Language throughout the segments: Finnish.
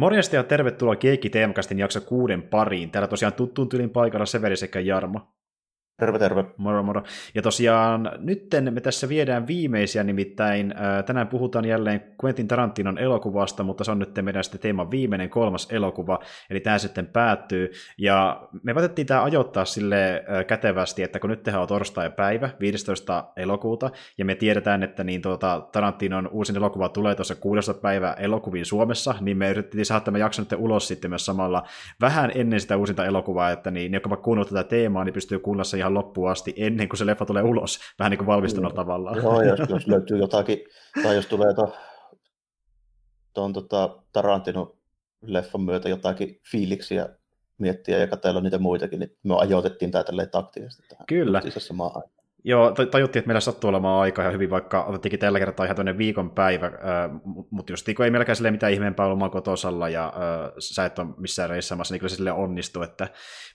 Morjesta ja tervetuloa Keikki Teemakastin jakso kuuden pariin. Täällä tosiaan tuttuun tylin paikalla Severi sekä Jarmo. Terve, terve. Moro, moro. Ja tosiaan nytten me tässä viedään viimeisiä, nimittäin ää, tänään puhutaan jälleen Quentin Tarantinon elokuvasta, mutta se on nyt meidän sitten teeman viimeinen kolmas elokuva, eli tämä sitten päättyy. Ja me päätettiin tämä ajoittaa sille kätevästi, että kun nyt tehdään torstai-päivä, 15. elokuuta, ja me tiedetään, että niin tuota, Tarantinon uusin elokuva tulee tuossa 6. päivä elokuviin Suomessa, niin me yritettiin saada tämä jakso nyt ulos sitten myös samalla vähän ennen sitä uusinta elokuvaa, että niin, ne, jotka kuunnellut tätä teemaa, niin pystyy kuunnella loppuun asti ennen kuin se leffa tulee ulos, vähän niin kuin valmistunut mm. tavallaan. Joo, jos, jos löytyy jotakin, tai jos tulee to, tota, Tarantinon leffan myötä jotakin fiiliksiä miettiä ja katsella niitä muitakin, niin me ajoitettiin tämä tälleen taktisesti tähän. Kyllä. Joo, tajuttiin, että meillä sattuu olemaan aika ihan hyvin, vaikka otettiinkin tällä kertaa ihan tuonne viikonpäivä, mutta just kun ei meilläkään sille mitään ihmeempää olemaan kotosalla ja äh, sä et ole missään reissaamassa, niin kyllä se sille onnistuu, että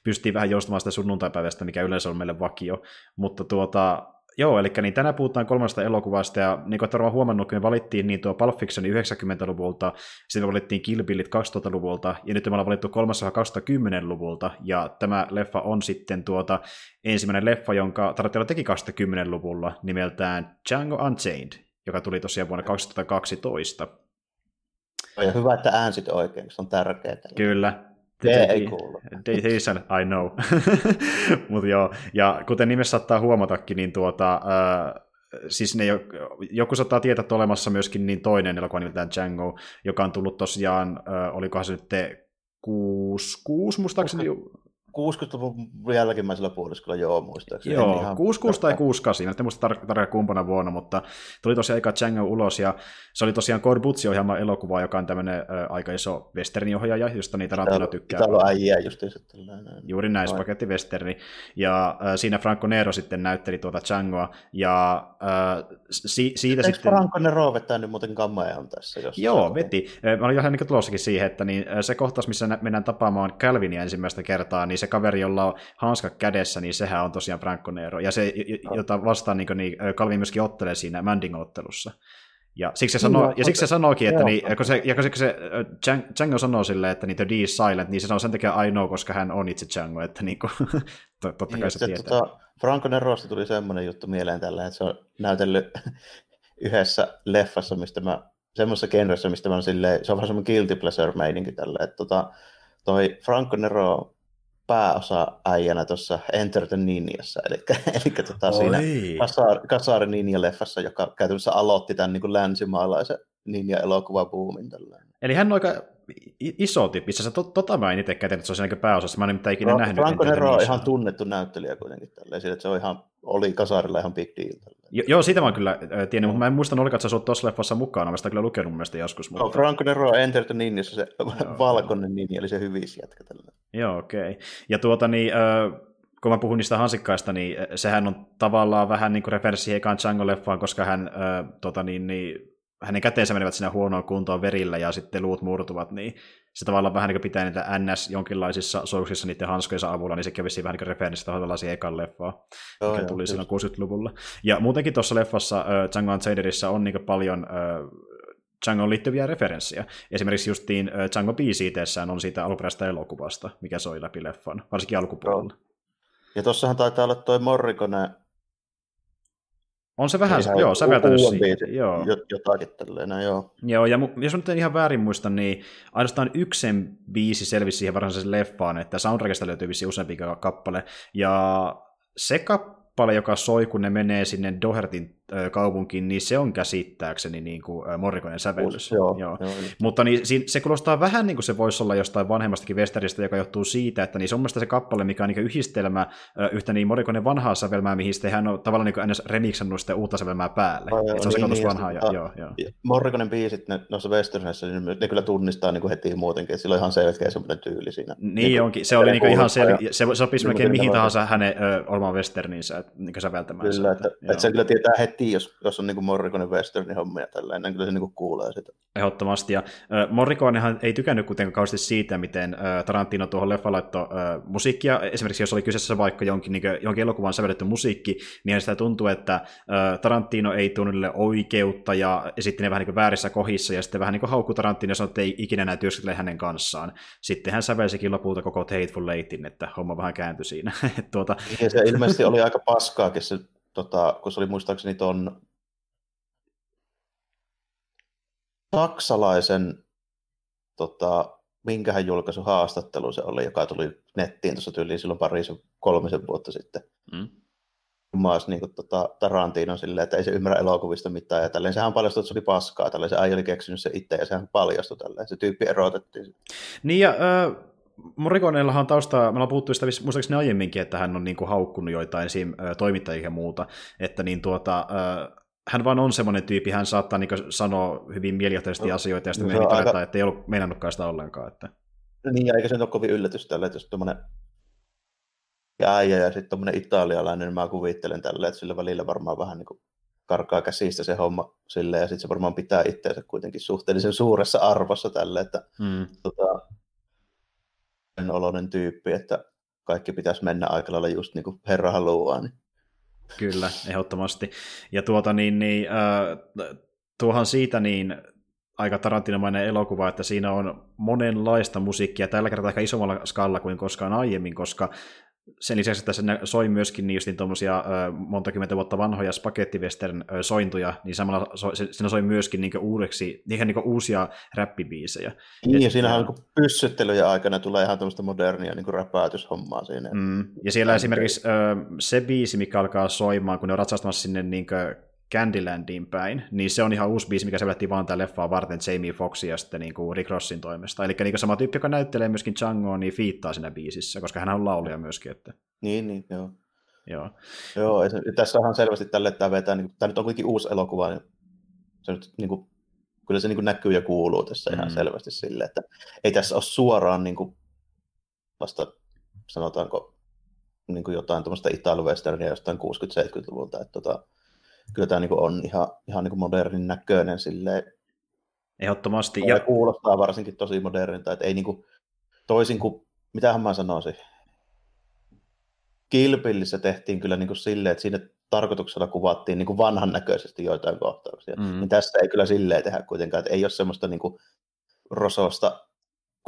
pystyy vähän joustamaan sitä sunnuntaipäivästä, mikä yleensä on meille vakio, mutta tuota, Joo, eli niin tänään puhutaan kolmesta elokuvasta, ja niin kuin varmaan huomannut, me valittiin niin tuo Pulp Fiction 90-luvulta, sitten me valittiin Kill Billit 2000-luvulta, ja nyt me ollaan valittu kolmas 2010-luvulta, ja tämä leffa on sitten tuota ensimmäinen leffa, jonka Tarantino teki 2010-luvulla, nimeltään Django Unchained, joka tuli tosiaan vuonna 2012. Ja hyvä, että äänsit oikein, se on tärkeää. Kyllä, te ei kuulu. Jason, I know. Mutta joo, ja kuten nimessä saattaa huomatakin, niin tuota, äh, siis ne joku saattaa tietää, että olemassa myöskin niin toinen elokuva nimeltään Django, joka on tullut tosiaan, äh, olikohan se nyt te kuusi, kuusi muistaakseni, 60-luvun jälkimmäisellä puoliskolla, joo, muistaakseni. Joo, ihan 66 tai 68, en muista tar- tarkkaan kumpana vuonna, mutta tuli tosiaan aika Django ulos, ja se oli tosiaan Corbutsi ohjelma elokuva, joka on tämmöinen ä, aika iso westerniohjaaja, josta niitä Tarantino tykkää. Täällä on äijä just Juuri näin, spagetti westerni. Ja ä, siinä Franco Nero sitten näytteli tuota Djangoa, ja ä, si- siitä Eikö sitten... Franco Nero vettänyt muuten on tässä? Jos joo, veti. Mä olin ihan niin tulossakin siihen, että niin, se kohtaus, missä mennään tapaamaan Calvinia ensimmäistä kertaa, niin se kaveri, jolla on hanska kädessä, niin sehän on tosiaan Franco Nero. Ja se, jota vastaan niin, niin Calvin myöskin ottelee siinä Manding-ottelussa. Ja siksi se, sanoo, ja siksi se sanookin, että niin, kun se, ja kun se, kun se Django sanoo silleen, että niin, the D is silent, niin se sanoo sen takia know, koska hän on itse Django, että niin kuin, totta kai niin, se, se tietää. Tota, Franco Nerosta tuli semmoinen juttu mieleen tällä, että se on näytellyt yhdessä leffassa, mistä mä, semmoisessa genressä, mistä mä on silleen, se on vähän semmoinen guilty pleasure meininki tällä, että tota, toi Franco Nero pääosa äijänä tuossa Enter the Ninjassa, eli, eli tota siinä Kasar, Kasari Ninja-leffassa, joka käytännössä aloitti tämän niin kuin länsimaalaisen ninja-elokuvabuumin. Eli hän on aika iso tyyppi. Itse asiassa tota mä en itse kätin, että se on niin pääosassa. Mä en nimittäin ikinä no, nähnyt. Franco Nero on ihan tunnettu näyttelijä kuitenkin tälleen, että se on ihan, oli Kasarilla ihan big deal. Jo, joo, siitä mä oon kyllä tiennyt, mutta mä en muista, oliko se ollut tuossa leffassa mukana. Mä sitä kyllä lukenut mun mielestä joskus. Mutta... No, Franco Nero Enter the Ninjassa se joo, valkoinen nini, eli se hyvissä jätkä tällä. Joo, okei. Okay. Ja tuota niin, äh, kun mä puhun niistä hansikkaista, niin sehän on tavallaan vähän niin kuin referenssi Hekan Django-leffaan, koska hän, äh, tota niin, niin hänen käteensä menevät siinä huonoon kuntoon verillä ja sitten luut murtuvat, niin se tavallaan vähän niin pitää niitä NS jonkinlaisissa souksissa niiden hanskojensa avulla, niin se kävisi vähän niin referenssi tavallaan siihen ekan leffaan, mikä joo, tuli joo, silloin 60-luvulla. Ja muutenkin tuossa leffassa äh, Django Unchainedissa on niin paljon äh, Djangoon liittyviä referenssejä. Esimerkiksi justiin äh, Django biisi on siitä alkuperäisestä elokuvasta, mikä soi läpi leffan, varsinkin alkupuolella. Ja tuossahan taitaa olla toi Morricone on se vähän, ihan joo, säveltänyt siitä. Joo. Jotakin tälleen, joo. Joo, ja jos nyt en ihan väärin muista, niin ainoastaan sen biisi selvisi siihen varsinaiseen leffaan, että soundtrackista löytyy vissiin useampi kappale, ja se kappale, joka soi, kun ne menee sinne Dohertin kaupunkiin, niin se on käsittääkseni niin kuin Morrikonen sävellys. Joo, joo. joo. Mutta niin, se kuulostaa vähän niin kuin se voisi olla jostain vanhemmastakin Westeristä, joka johtuu siitä, että niin se on mielestäni se kappale, mikä on niin yhdistelmä yhtä niin Morrikonen vanhaa sävelmää, mihin sitten hän on tavallaan niin edes remixannut sitä uutta sävelmää päälle. No, joo, se on niin, niin, vanhaa. Ja, joo, joo. Morrikonen biisit ne, noissa Westernissä, niin ne kyllä tunnistaa niin kuin heti muutenkin, sillä on ihan selkeä semmoinen tyyli siinä. Niin, niin onkin, se oli niin ihan selkeä, se sopisi melkein mihin tahansa hänen omaan Westerninsä niin säveltämään. Kyllä, että, että, että se kyllä tietää heti heti, jos, jos on niin kuin Morriconen westernin hommia tällainen, kyllä se niin kuin kuulee sitä. Ehdottomasti, ja äh, ei tykännyt kuitenkaan kauheasti siitä, miten äh, Tarantino tuohon leffa laittoi äh, musiikkia, esimerkiksi jos oli kyseessä vaikka jonkin, niin kuin, jonkin elokuvan sävelletty musiikki, niin sitä tuntuu, että äh, Tarantino ei tunnu oikeutta, ja esitti ne vähän niin kuin väärissä kohissa, ja sitten vähän niin kuin haukku Tarantino ja sanoi, että ei ikinä enää työskentele hänen kanssaan. Sitten hän sävelsikin lopulta koko Hateful Eightin, että homma vähän kääntyi siinä. tuota... Ja se ilmeisesti oli aika paskaakin se tota, kun se oli muistaakseni ton saksalaisen, tota, minkähän julkaisu haastattelu se oli, joka tuli nettiin tuossa tyyliin silloin parisen kolmisen vuotta sitten. Mm. Maas niin kuin, tota, Tarantino silleen, että ei se ymmärrä elokuvista mitään, ja tälleen sehän paljastui, että se oli paskaa, tälleen se äijä oli keksinyt se itse, ja sehän paljastui tälleen, se tyyppi erotettiin. Niin, ja äh, Morikoneellahan on taustaa, me ollaan puhuttu sitä muistaakseni aiemminkin, että hän on niin kuin haukkunut joitain esim. toimittajia ja muuta, että niin tuota, hän vaan on semmoinen tyyppi, hän saattaa niin sanoa hyvin mielijohtaisesti no, asioita, ja sitten no, myöhemmin aika... että ei ollut meinannutkaan sitä ollenkaan. Että... Niin, eikä se ole kovin yllätys tällä, että jos tuommoinen äijä ja sitten tuommoinen italialainen, niin mä kuvittelen tällä, että sillä välillä varmaan vähän niin kuin karkaa käsistä se homma silleen, ja sitten se varmaan pitää itseensä kuitenkin suhteellisen suuressa arvossa tälle, että mm. tota, oloinen tyyppi, että kaikki pitäisi mennä aika lailla just niin kuin herra haluaa. Niin. Kyllä, ehdottomasti. Ja tuota niin, niin äh, tuohan siitä niin aika tarantinomainen elokuva, että siinä on monenlaista musiikkia, tällä kertaa ehkä isommalla skalla kuin koskaan aiemmin, koska sen lisäksi, että se soi myöskin niin, niin tuommoisia monta kymmentä vuotta vanhoja spagettivestern sointuja, niin samalla so, siinä soi myöskin niin uudeksi, ihan niin uusia räppibiisejä. Niin, ja siinähän niin pyssyttelyjen aikana tulee ihan tämmöistä modernia niin räpäätyshommaa siinä. Mm, ja siellä esimerkiksi se biisi, mikä alkaa soimaan, kun ne on ratsastamassa sinne niin Candylandiin päin, niin se on ihan uusi biisi, mikä sävellettiin vaan tämän leffaa varten Jamie Foxin ja sitten niin kuin Rick Rossin toimesta. Eli niin sama tyyppi, joka näyttelee myöskin Djangoa, niin fiittaa siinä biisissä, koska hän on laulija myöskin. Että... Niin, niin, joo. Joo. Joo, tässä on selvästi tälle, että tämä vetää, niin, tämä nyt on kuitenkin uusi elokuva, niin se nyt, niin kuin, kyllä se niin kuin näkyy ja kuuluu tässä mm. ihan selvästi sille, että ei tässä ole suoraan niin kuin, vasta sanotaanko niin kuin jotain tuommoista italo-westernia jostain 60-70-luvulta, että tota, kyllä tämä niinku on ihan, ihan niinku modernin näköinen silleen. Ehdottomasti. Ja kuulostaa varsinkin tosi modernilta, että ei niinku, toisin kuin, mitähän mä sanoisin, Kilpillissä tehtiin kyllä niin kuin silleen, että siinä tarkoituksella kuvattiin niin kuin vanhan näköisesti joitain kohtauksia. Mm. Niin tässä ei kyllä silleen tehdä kuitenkaan, että ei ole semmoista niin kuin rososta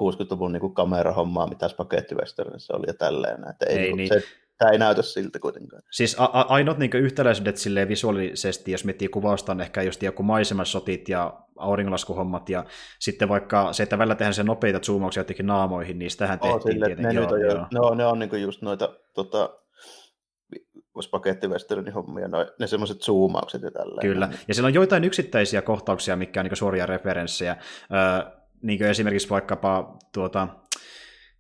60-luvun niin kuin kamerahommaa, mitä spagettiwesternissä oli ja tälleen. Että ei, ei niin, niin. Se, tämä ei näytä siltä kuitenkaan. Siis a- a- ainoat niin yhtäläisyydet silleen visuaalisesti, jos miettii kuvausta, on ehkä just joku maisemasotit ja auringonlaskuhommat, ja sitten vaikka se, että välillä tehdään se nopeita zoomauksia jotenkin naamoihin, niin sitähän tehtiin oh, sille, tietenkin. Ne, joo, on, joo. No, ne on niin just noita tota, spagettiwesternin hommia, no, ne semmoiset zoomaukset ja tällä. Kyllä, ja siellä on joitain yksittäisiä kohtauksia, mikä on niin suoria referenssejä, öö, niin esimerkiksi vaikkapa tuota,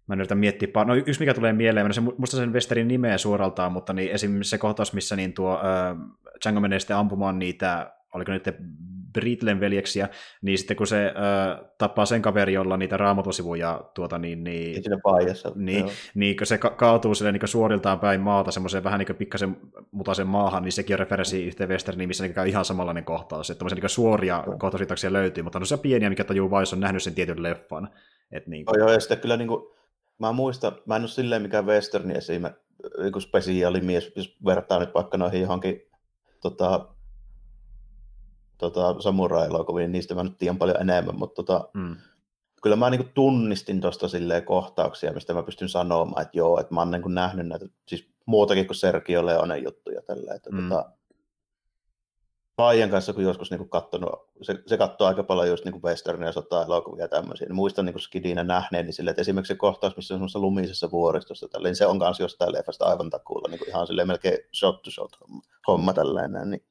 Mä en yritä miettiä, no yksi mikä tulee mieleen, mä en muista sen Westerin nimeä suoraltaan, mutta niin esimerkiksi se kohtaus, missä niin tuo äh, Django menee sitten ampumaan niitä, oliko nyt Britlen veljeksiä, niin sitten kun se äh, tappaa sen kaveri, jolla niitä raamatosivuja tuota niin, niin, siinä paijassa, niin, niin, kun se ka- kaatuu sille niin suoriltaan päin maata semmoiseen vähän niin pikkasen mutaisen maahan, niin sekin on referenssi yhteen Westerniin, missä niin käy ihan samanlainen kohtaus, että niin suoria no. kohtauksia löytyy, mutta on se pieniä, mikä tajuu vai, jos on nähnyt sen tietyn leffan. Et niin kuin... Joo, ja sitten kyllä niin kuin, Mä muistan, mä en ole silleen mikään westerni esim. Niin spesiaalimies, jos vertaa nyt vaikka noihin johonkin tota, tota, samurai-elokuviin, niin niistä mä nyt tiedän paljon enemmän, mutta tota, mm. kyllä mä niin tunnistin tuosta silleen kohtauksia, mistä mä pystyn sanomaan, että joo, että mä oon niin nähnyt näitä, siis muutakin kuin Sergio Leonen juttuja tällä, että mm. tota, Paijan kanssa, kun joskus niin katsonut, se, se katsoo aika paljon just niin westernia, sota-elokuvia ja tämmöisiä, niin muistan niin Skidinä nähneen, niin sille, että esimerkiksi se kohtaus, missä on semmoisessa lumisessa vuoristossa, tälleen, niin se on kanssa jostain leffasta aivan takuulla, niin ihan silleen melkein shot to shot homma, homma tällainen, niin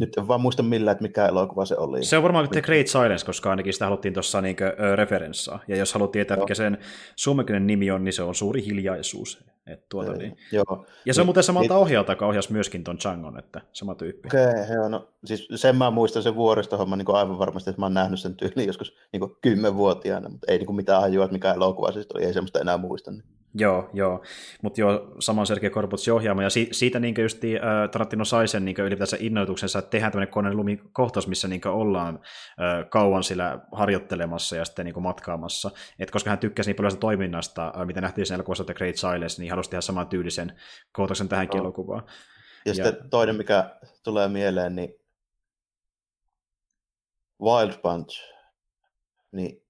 nyt en vaan muista millään, että mikä elokuva se oli. Se on varmaan The Great Silence, koska ainakin sitä haluttiin tuossa niin referenssaa. Ja jos haluat tietää, no. mikä sen suomenkielinen nimi on, niin se on Suuri hiljaisuus. Et tuota, niin. Joo. Ja se on muuten samalta niin, ohjaajalta, joka ohjasi myöskin ton Changon, että sama tyyppi. Okei, okay, joo, no, siis sen mä muistan sen vuoristohomma niin aivan varmasti, että mä oon nähnyt sen tyyliin joskus niin kymmenvuotiaana, mutta ei niin kuin mitään hajua, että mikä elokuva se oli, ei semmoista enää muista. Niin. Joo, joo. Mutta joo, saman Sergei Korbutsin ohjaama, ja si- siitä niin just äh, Tarantino sai sen niin ylipäätänsä innoituksensa, että tehdään tämmöinen koneen lumikohtaus, missä niin ollaan äh, kauan sillä harjoittelemassa ja sitten niin matkaamassa. Et koska hän tykkäsi niin paljon sitä toiminnasta, äh, mitä nähtiin sen elokuvassa The Great Silence, niin halusi tehdä saman tyylisen kohtauksen tähänkin no. elokuvaan. Ja, ja sitten toinen, mikä tulee mieleen, niin Wild Punch, niin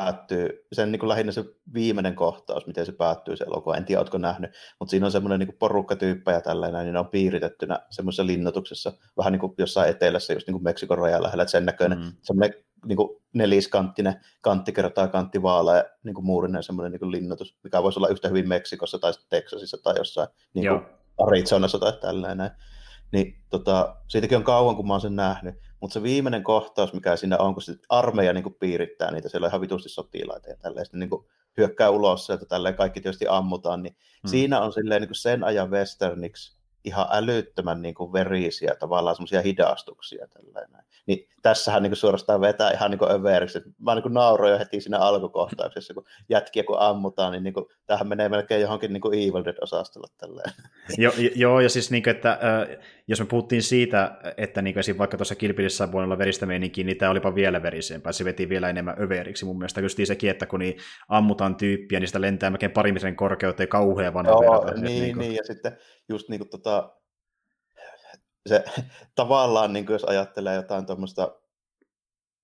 päättyy, sen niin kuin lähinnä se viimeinen kohtaus, miten se päättyy se elokuva, en tiedä, oletko nähnyt, mutta siinä on semmoinen niin porukkatyyppejä tällainen, niin ne on piiritettynä semmoisessa linnoituksessa, vähän niin kuin jossain etelässä, just niin kuin Meksikon rajan lähellä, että sen näköinen, mm. semmoinen niin kuin neliskanttinen, kantti kertaa kantti vaaleja, niin kuin muurinen semmoinen niin kuin linnoitus, mikä voisi olla yhtä hyvin Meksikossa tai Teksasissa tai jossain niin kuin Arizonassa tai tällainen. Niin tota, siitäkin on kauan, kun mä oon sen nähnyt, mutta se viimeinen kohtaus, mikä siinä on, kun se armeija niin kuin piirittää niitä, siellä on ihan vitusti sotilaita ja tälleen, sitten niin kuin hyökkää ulos sieltä, tälleen kaikki tietysti ammutaan, niin hmm. siinä on silleen niin kuin sen ajan westerniksi ihan älyttömän niin kuin verisiä tavallaan semmoisia hidastuksia. Tällainen. Niin tässähän niin kuin suorastaan vetää ihan niin kuin överiksi. Mä niin kuin nauroin jo heti siinä alkukohtauksessa, kun jätkiä kun ammutaan, niin, niin kuin, tämähän menee melkein johonkin niin kuin Evil Dead-osastolle. Jo, joo, ja siis niin kuin, että äh, jos me puhuttiin siitä, että niin kuin, vaikka tuossa kilpilissä voi olla veristä meininkiä, niin tämä olipa vielä verisempää. Se veti vielä enemmän överiksi mun mielestä. Just sekin, että kun niin ammutaan tyyppiä, niin sitä lentää melkein pari metrin korkeuteen kauhean vanha Joo, niin, niin, niin, ja sitten just niin kuin, tota, se tavallaan, niin kuin jos ajattelee jotain tuommoista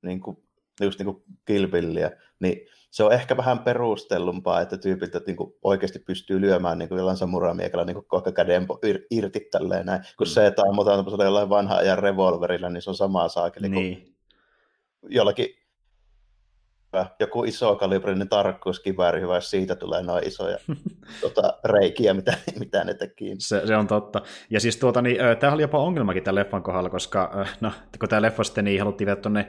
niin kuin, just niin kuin kilpilliä, niin se on ehkä vähän perustellumpaa, että tyypit että niin kuin oikeasti pystyy lyömään niin kuin jollain samuramiekalla niin kuin koko käden irti tälleen näin, kun mm. se, että ammutaan jollain vanha ajan revolverilla, niin se on samaa saakeli niin. kuin jollakin joku iso kalibrinen tarkkuuskivääri, hyvä, siitä tulee noin isoja tota, reikiä, mitä, mitä ne teki. Se, se, on totta. Ja siis tuota, niin, tämä oli jopa ongelmakin tämän leffan kohdalla, koska no, kun tämä leffa sitten niin haluttiin viedä tuonne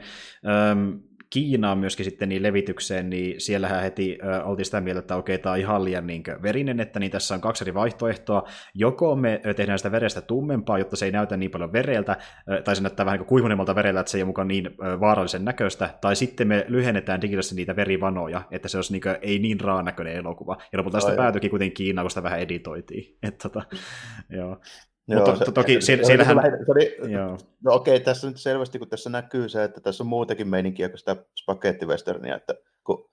Kiinaan myöskin sitten niin levitykseen, niin siellähän heti ö, oltiin sitä mieltä, että okei, tämä on ihan liian niin verinen, että niin tässä on kaksi eri vaihtoehtoa. Joko me tehdään sitä verestä tummempaa, jotta se ei näytä niin paljon vereltä, tai se näyttää vähän niin kuivunemmalta vereltä, että se ei ole mukaan niin vaarallisen näköistä, tai sitten me lyhennetään digitaalisesti niitä verivanoja, että se olisi niin kuin, ei niin raanäköinen elokuva. Ja lopulta sitä päätyikin kuitenkin Kiinaan, kun sitä vähän editoitiin. Että, tota, joo. Joo, Mutta to, toki se, siellähän... Se oli, joo. No okei, tässä nyt selvästi, kun tässä näkyy se, että tässä on muutakin meininkiä kuin sitä spagettiwesternia, että kun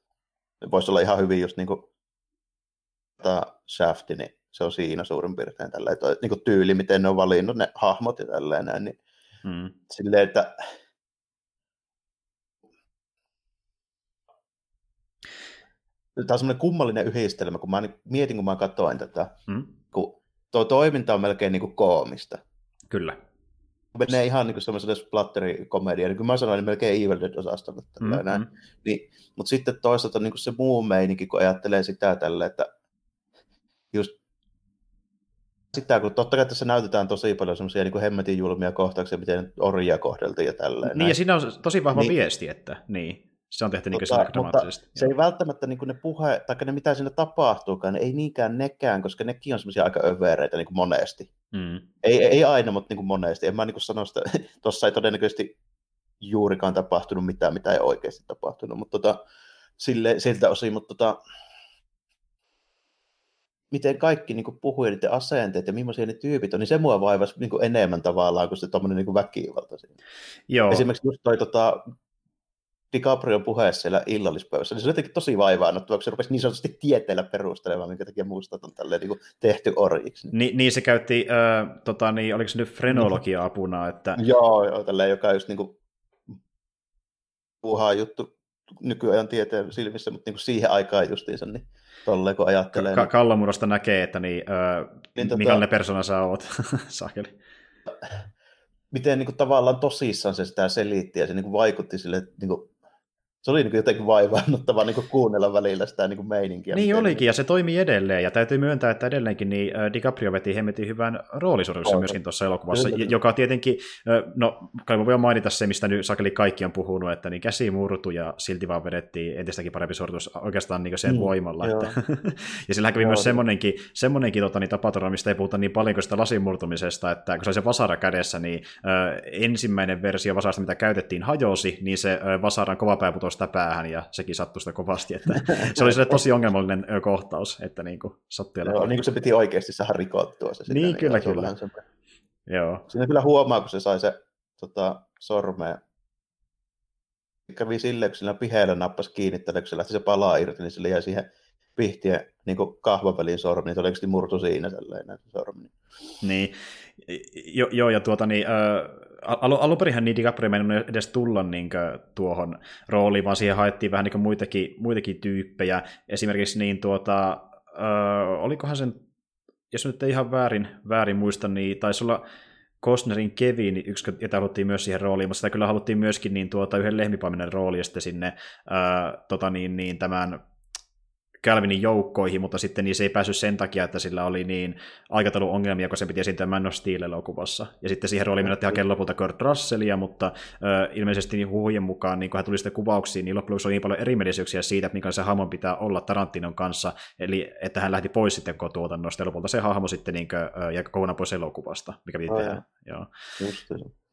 voisi olla ihan hyvin just niin kuin tämä Shafti, niin se on siinä suurin piirtein tälleen, toi, niin kuin tyyli, miten ne on valinnut ne hahmot ja tälleen näin, niin hmm. silleen, että tämä on semmoinen kummallinen yhdistelmä, kun mä mietin, kun mä katsoin tätä, hmm. kun tuo toiminta on melkein niin kuin koomista. Kyllä. Menee ihan niin semmoiselle splatterikomedia, niin kuin mä sanoin, niin melkein Evil Dead-osastolle. Mm-hmm. Niin, mutta sitten toisaalta niin kuin se muu meininki, kun ajattelee sitä tälle, että just sitä, kun totta kai tässä näytetään tosi paljon semmoisia niin hemmetin julmia kohtauksia, miten orjia kohdeltiin ja tälleen. Niin, näin. ja siinä on tosi vahva niin, viesti, että niin. Se on tehty niin mutta, mutta se ei välttämättä niin ne puhe, tai ne mitä siinä tapahtuukaan, ne ei niinkään nekään, koska nekin on semmoisia aika övereitä niin kuin monesti. Mm. Ei, ei aina, mutta niin kuin monesti. En mä niin kuin sano sitä, tuossa ei todennäköisesti juurikaan tapahtunut mitään, mitä ei oikeasti tapahtunut, mutta tota, sille, siltä osin, mutta tota, miten kaikki niin kuin puhuu ja niiden asenteet ja millaisia ne tyypit on, niin se mua vaivasi niin kuin enemmän tavallaan kuin se tuommoinen niin väkivalta siinä. Joo. Esimerkiksi just toi tota, DiCaprio puheessa siellä illallispöydässä, niin se oli jotenkin tosi vaivaannuttava, kun se rupesi niin sanotusti tieteellä perustelemaan, minkä takia muistat on tälleen niin tehty orjiksi. Ni, niin se käytti, äh, tota, niin, oliko se nyt frenologia apuna? Että... joo, joo, tälleen, joka just niin kuin, puhaa juttu nykyajan tieteen silmissä, mutta niin kuin siihen aikaan justiinsa, niin tolleen kun ajattelee. Ka- niin... Kallamurasta näkee, että niin, äh, niin, tota... minkälainen persona sä oot, sakeli. Miten niin kuin, tavallaan tosissaan se sitä selitti ja se niin kuin, vaikutti sille, niin kuin, se oli niin jotenkin vaivaannuttava niin kuunnella välillä sitä niin meininkiä. Niin olikin, niin... ja se toimii edelleen, ja täytyy myöntää, että edelleenkin niin DiCaprio veti hemmetin hyvän roolisuorituksen myöskin tuossa elokuvassa, Kyllä. joka tietenkin, no kai mä voin mainita se, mistä nyt sakeli kaikki on puhunut, että niin käsi murtu ja silti vaan vedettiin entistäkin parempi suoritus oikeastaan niin sen mm, voimalla. Että, ja sillä kävi joo, myös semmoinenkin, semmoinenkin tota, niin tapaturma, mistä ei puhuta niin paljon kuin sitä lasin murtumisesta, että kun se oli se vasara kädessä, niin äh, ensimmäinen versio vasarasta, mitä käytettiin, hajosi, niin se vasaran kovapääputos sitä päähän, ja sekin sattui sitä kovasti. Että se oli sille tosi ongelmallinen kohtaus, että niin kuin sattui Joo, niin kuin se piti oikeasti saada rikottua. Se sitä, niin, niin, kyllä, kyllä. Joo. Siinä kyllä huomaa, kun se sai se tota, sormea kävi silleen, kun sillä piheellä nappasi kiinni, että kun se lähti se palaa irti, niin sille jäi siihen pihtien niin kahvapelin sormi, niin todennäköisesti murtu siinä sellainen sormi. Niin, jo, joo, ja tuota niin, äh, al- alun perinhän niin DiCaprio ei edes tulla niin kuin, tuohon rooliin, vaan siihen haettiin vähän niin muitakin, muitakin tyyppejä. Esimerkiksi niin tuota, äh, olikohan sen, jos nyt ei ihan väärin, väärin muista, niin taisi olla Costnerin Kevin, yksi, jota haluttiin myös siihen rooliin, mutta sitä kyllä haluttiin myöskin niin tuota, yhden lehmipaimenen rooli sitten sinne ää, tota niin, niin, tämän Calvinin joukkoihin, mutta sitten niin se ei päässyt sen takia, että sillä oli niin aikatauluongelmia, kun se piti esiintyä Man of Steel-elokuvassa. Ja sitten siihen rooliin menettiin hakea lopulta Kurt Russellia, mutta ö, ilmeisesti niin huhujen mukaan, niin kun hän tuli sitten kuvauksiin, niin loppujen oli niin paljon erimielisyyksiä siitä, että mikä se hahmon pitää olla Tarantinon kanssa, eli että hän lähti pois sitten tuotannosta, ja lopulta se hahmo sitten niin kuin, ja kokonaan pois elokuvasta, mikä piti tehdä. Joo.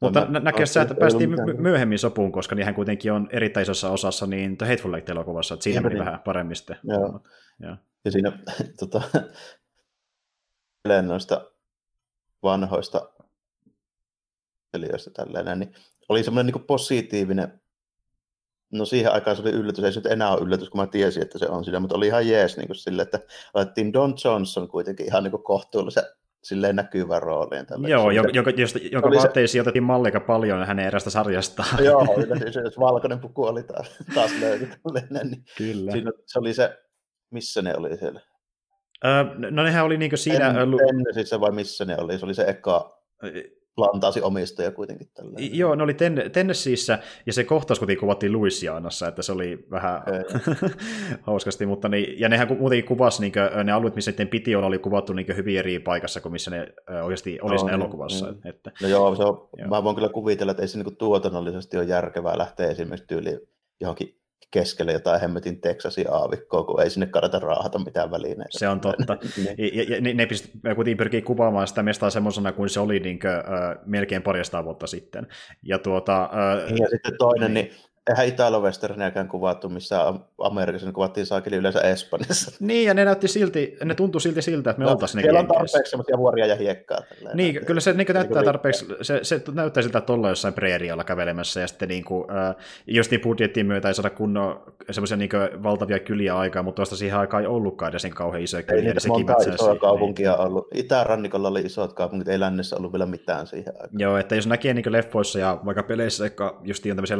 Mutta nä- näkee sä, että päästiin myöhemmin sopuun, koska niin hän kuitenkin on erittäin isossa osassa niin The Hateful Eight-elokuvassa, että siinä meni niin. vähän paremmin sitten. Joo. Ja, ja siinä tota, noista vanhoista peliöistä tällainen, niin oli semmoinen niin positiivinen, no siihen aikaan se oli yllätys, ei se nyt enää ole yllätys, kun mä tiesin, että se on siinä, mutta oli ihan jees niin sille, että laitettiin Don Johnson kuitenkin ihan niin kohtuullisen silleen näkyvä rooliin. Tällä Joo, jonka, jonka, josta, jonka vaatteisiin se... otettiin mallika paljon hänen erästä sarjastaan. Joo, se, se valkoinen puku oli taas, taas löyty. Niin Kyllä. Siinä, se oli se, missä ne oli siellä? Öö, no nehän oli niinku siinä... En, Tennesseissä vai missä ne oli? Se oli se eka plantaasi omistaja kuitenkin. Tällä. Joo, ne oli ten- Tennesseeissä, ja se kohtaus kuitenkin kuvattiin Louisianassa, että se oli vähän hauskasti, mutta niin, ja nehän muutenkin kuvasi, niin kuin, ne alueet, missä niiden piti olla, oli kuvattu niin hyvin eri paikassa kuin missä ne oikeasti oli no, niin, elokuvassa. Niin. Että, no joo, se on, joo, mä voin kyllä kuvitella, että ei se niin tuotannollisesti ole järkevää lähteä esimerkiksi tyyliin johonkin keskelle jotain hemmetin Texasin aavikkoa, kun ei sinne kannata raahata mitään välineitä. Se on totta. ja, ja, ne, ne pist, kuitenkin pyrkii kuvaamaan sitä mestaa semmoisena kuin se oli niin kuin, äh, melkein parista vuotta sitten. Ja, tuota, äh, ja sitten toinen, niin, niin eihän Italo-westerniäkään kuvattu missään Amerikassa, ne kuvattiin saakeli yleensä Espanjassa. Niin, ja ne näytti silti, ne tuntui silti siltä, että me no, oltaisiin ne Siellä on tarpeeksi semmoisia vuoria ja hiekkaa. Tälleen, niin, näin. kyllä se niin näyttää niin tarpeeksi, se, se näyttää siltä, että ollaan jossain preerialla kävelemässä, ja sitten niin kuin, äh, just niin budjettiin myötä ei saada kunnon semmoisia niin valtavia kyliä aikaa, mutta tuosta siihen aikaan ei ollutkaan edes niin kauhean isoja kyliä. Ei niitä monta isoa kaupunkia niin. ollut. Itärannikolla oli isot kaupungit, ei lännessä ollut vielä mitään siihen aikaan. Joo, että jos näkee niin leffoissa ja vaikka peleissä, jotka just on tämmöisiä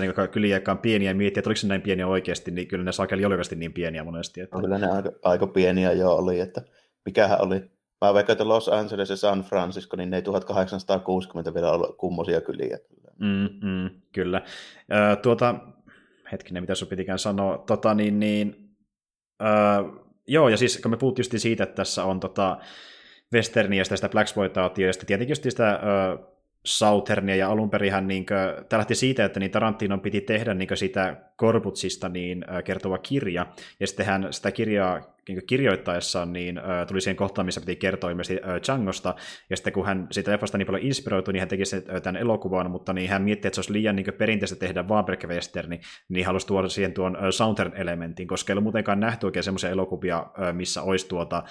niin kyliä, jotka on pieniä, ja miettiä, että oliko se näin pieniä oikeasti, niin kyllä ne saakeli oli niin pieniä monesti. Että... Kyllä ne aika, aika pieniä jo oli, että mikähän oli, mä vaikka, että Los Angeles ja San Francisco, niin ne ei 1860 vielä ollut kummosia kyliä. Mm, mm, kyllä. Ö, tuota, hetkinen, mitä sun pitikään sanoa, tota niin, niin ö, joo, ja siis kun me puhuttiin siitä, että tässä on tota, westerniä ja sitä blaxploitaatioa, ja sitten tietenkin sitä ö, Southernia, ja alun perinhän niin kuin, tämä lähti siitä, että niin Tarantinon piti tehdä niin sitä Korputsista niin, kertova kirja, ja sitten hän sitä kirjaa niin kirjoittaessaan niin, tuli siihen kohtaan, missä piti kertoa ilmeisesti Changosta, ja sitten kun hän siitä leffasta niin paljon inspiroitui, niin hän teki sen, tämän elokuvan, mutta niin hän mietti, että se olisi liian niin perinteistä tehdä vaan pelkkä niin halusi tuoda siihen tuon äh, Southern-elementin, koska ei ole muutenkaan nähty oikein semmoisia elokuvia, missä olisi tuota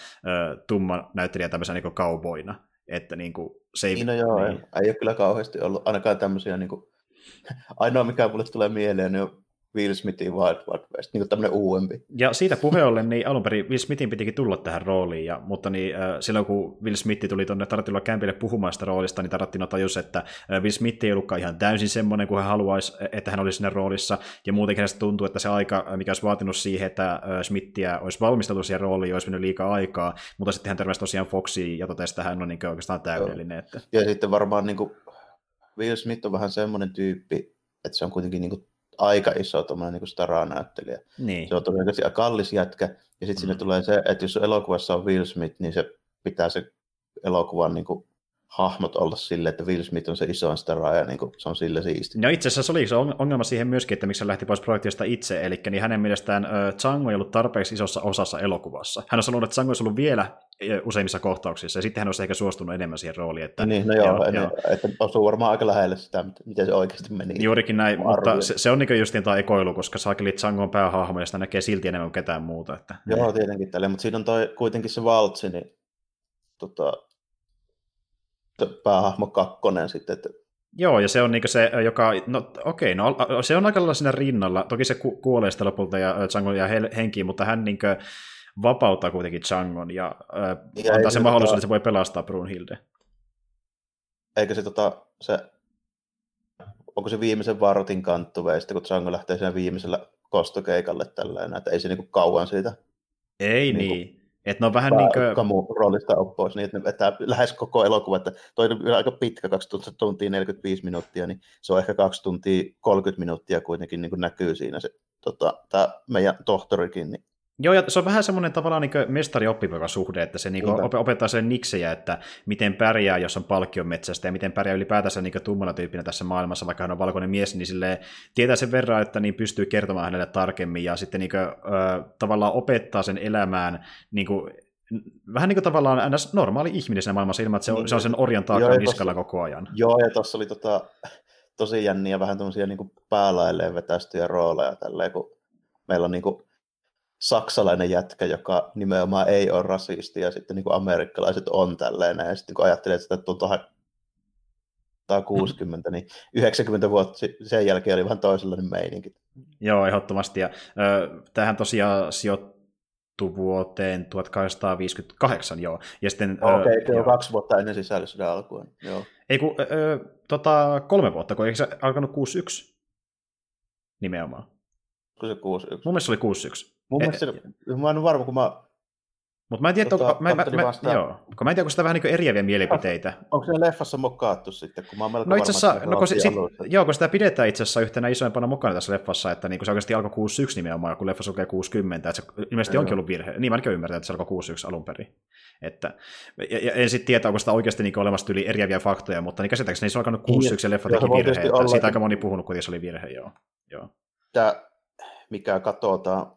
tumma näyttelijä tämmöisenä niin cowboyna. Että niin kuin, se ei... Niin, no joo, niin. Ei, ei ole kyllä kauheasti ollut ainakaan tämmöisiä, niin kuin, ainoa mikä mulle tulee mieleen, niin on Will Smithin Wild Wild West, niin tämmöinen uudempi. Ja siitä puheen ollen, niin alun perin Will Smithin pitikin tulla tähän rooliin, ja, mutta niin, äh, silloin kun Will Smith tuli tuonne Tarantino Campille puhumaan sitä roolista, niin Tarantino tajusi, että äh, Will Smith ei ollutkaan ihan täysin semmoinen kuin hän haluaisi, että hän olisi siinä roolissa, ja muutenkin hänestä tuntuu, että se aika, mikä olisi vaatinut siihen, että äh, Smithia olisi valmisteltu siihen rooliin, olisi mennyt liikaa aikaa, mutta sitten hän törmäsi tosiaan Foxiin ja totesi, että hän on niin oikeastaan täydellinen. Että... Ja sitten varmaan niin kuin, Will Smith on vähän semmoinen tyyppi, että se on kuitenkin niin kuin aika iso tuommoinen niin staranäyttelijä. Niin. Se on todennäköisesti kallis jätkä, ja sitten mm. sinne tulee se, että jos elokuvassa on Will Smith, niin se pitää se elokuvan niin kuin hahmot olla sille, että Will Smith on se isoin stara ja niin kuin, se on sille siisti. No itse asiassa se oli se ongelma siihen myöskin, että miksi hän lähti pois projektista itse, eli niin hänen mielestään Chango ei ollut tarpeeksi isossa osassa elokuvassa. Hän on sanonut, että Chango olisi ollut vielä useimmissa kohtauksissa, ja sitten hän olisi ehkä suostunut enemmän siihen rooliin. Että, niin, no joo, joo, joo. että osuu varmaan aika lähelle sitä, miten se oikeasti meni. Juurikin näin, mutta se, se on niin justiin tämä ekoilu, koska Saakeli Chango on päähahmo, ja sitä näkee silti enemmän kuin ketään muuta. Että, joo, tietenkin tälle, mutta siinä on toi, kuitenkin se valtsi, niin tota, päähahmo kakkonen sitten. Että... Joo, ja se on niinku se, joka, no okei, no se on aika lailla siinä rinnalla. Toki se ku- kuolee sitten lopulta ja Changon jää henkiin, mutta hän niinku vapauttaa kuitenkin Changon ja, ja antaa se mahdollisuuden, tota... että se voi pelastaa Brunhilde. Eikö se, tota, se onko se viimeisen vartin kanttu sitten, kun Chango lähtee sen viimeisellä kostokeikalle tällä että ei se niinku kauan siitä. Ei niinku, niin. Että ne on vähän niin kuin... Kamu roolista on pois, niin että ne vetää lähes koko elokuva, että toi on aika pitkä, 2 tuntia 45 minuuttia, niin se on ehkä 2 tuntia 30 minuuttia kuitenkin niin kuin näkyy siinä se, tota, tämä meidän tohtorikin, niin Joo, ja se on vähän semmoinen tavallaan niin mestari suhde, että se niin op- opettaa sen niksejä, että miten pärjää, jos on palkkion metsästä, ja miten pärjää ylipäätänsä niin tummalla tyyppinä tässä maailmassa, vaikka hän on valkoinen mies, niin sille tietää sen verran, että niin pystyy kertomaan hänelle tarkemmin, ja sitten niin kuin, ö, tavallaan opettaa sen elämään niin kuin, vähän niin kuin tavallaan normaali ihminen siinä maailmassa ilman, että se on, se on sen orjan taakka niskalla koko ajan. Joo, ja tuossa oli tota, tosi jänniä vähän tämmöisiä niin päälailleen vetästyjä rooleja, tälleen, kun meillä on niin kuin, saksalainen jätkä, joka nimenomaan ei ole rasisti, ja sitten niin kuin amerikkalaiset on tälleen, ja sitten kun ajattelee, että on 60, niin 90 vuotta sen jälkeen oli vähän toisenlainen meininki. Joo, ehdottomasti. Ja, ö, tähän tosiaan sijoittu vuoteen 1858, joo. Ja sitten, Okei, okay, joo. kaksi vuotta ennen sisällisyyden alkua. Joo. Ei kun, ö, tota, kolme vuotta, kun eikö se alkanut 61 nimenomaan? Kun se 61? Mun mielestä se oli 61. Mun e- mielestä, se, mä en ole varma, kun mä mutta mä en tiedä, tota, onko, mä, mä, mä, joo, kun mä en tiedä, onko sitä vähän niin eriäviä mielipiteitä. Onko se leffassa mokaattu sitten, kun mä oon no itse asiassa, no kun, sit, joo, kun sitä pidetään itse asiassa yhtenä isoimpana mukana tässä leffassa, että niin kun se oikeasti alkoi 61 nimenomaan, kun leffassa lukee 60, että se ilmeisesti onkin ollut virhe. Niin mä ainakin ymmärrän, että se alkoi 61 alun perin. Että, ja, ja en sitten tiedä, onko sitä oikeasti niin olemassa yli eriäviä faktoja, mutta niin käsittääkseni se on alkanut 61 niin, ja leffa teki virhe. Että siitä aika moni puhunut, kun se oli virhe, joo. joo. Tämä, mikä katsotaan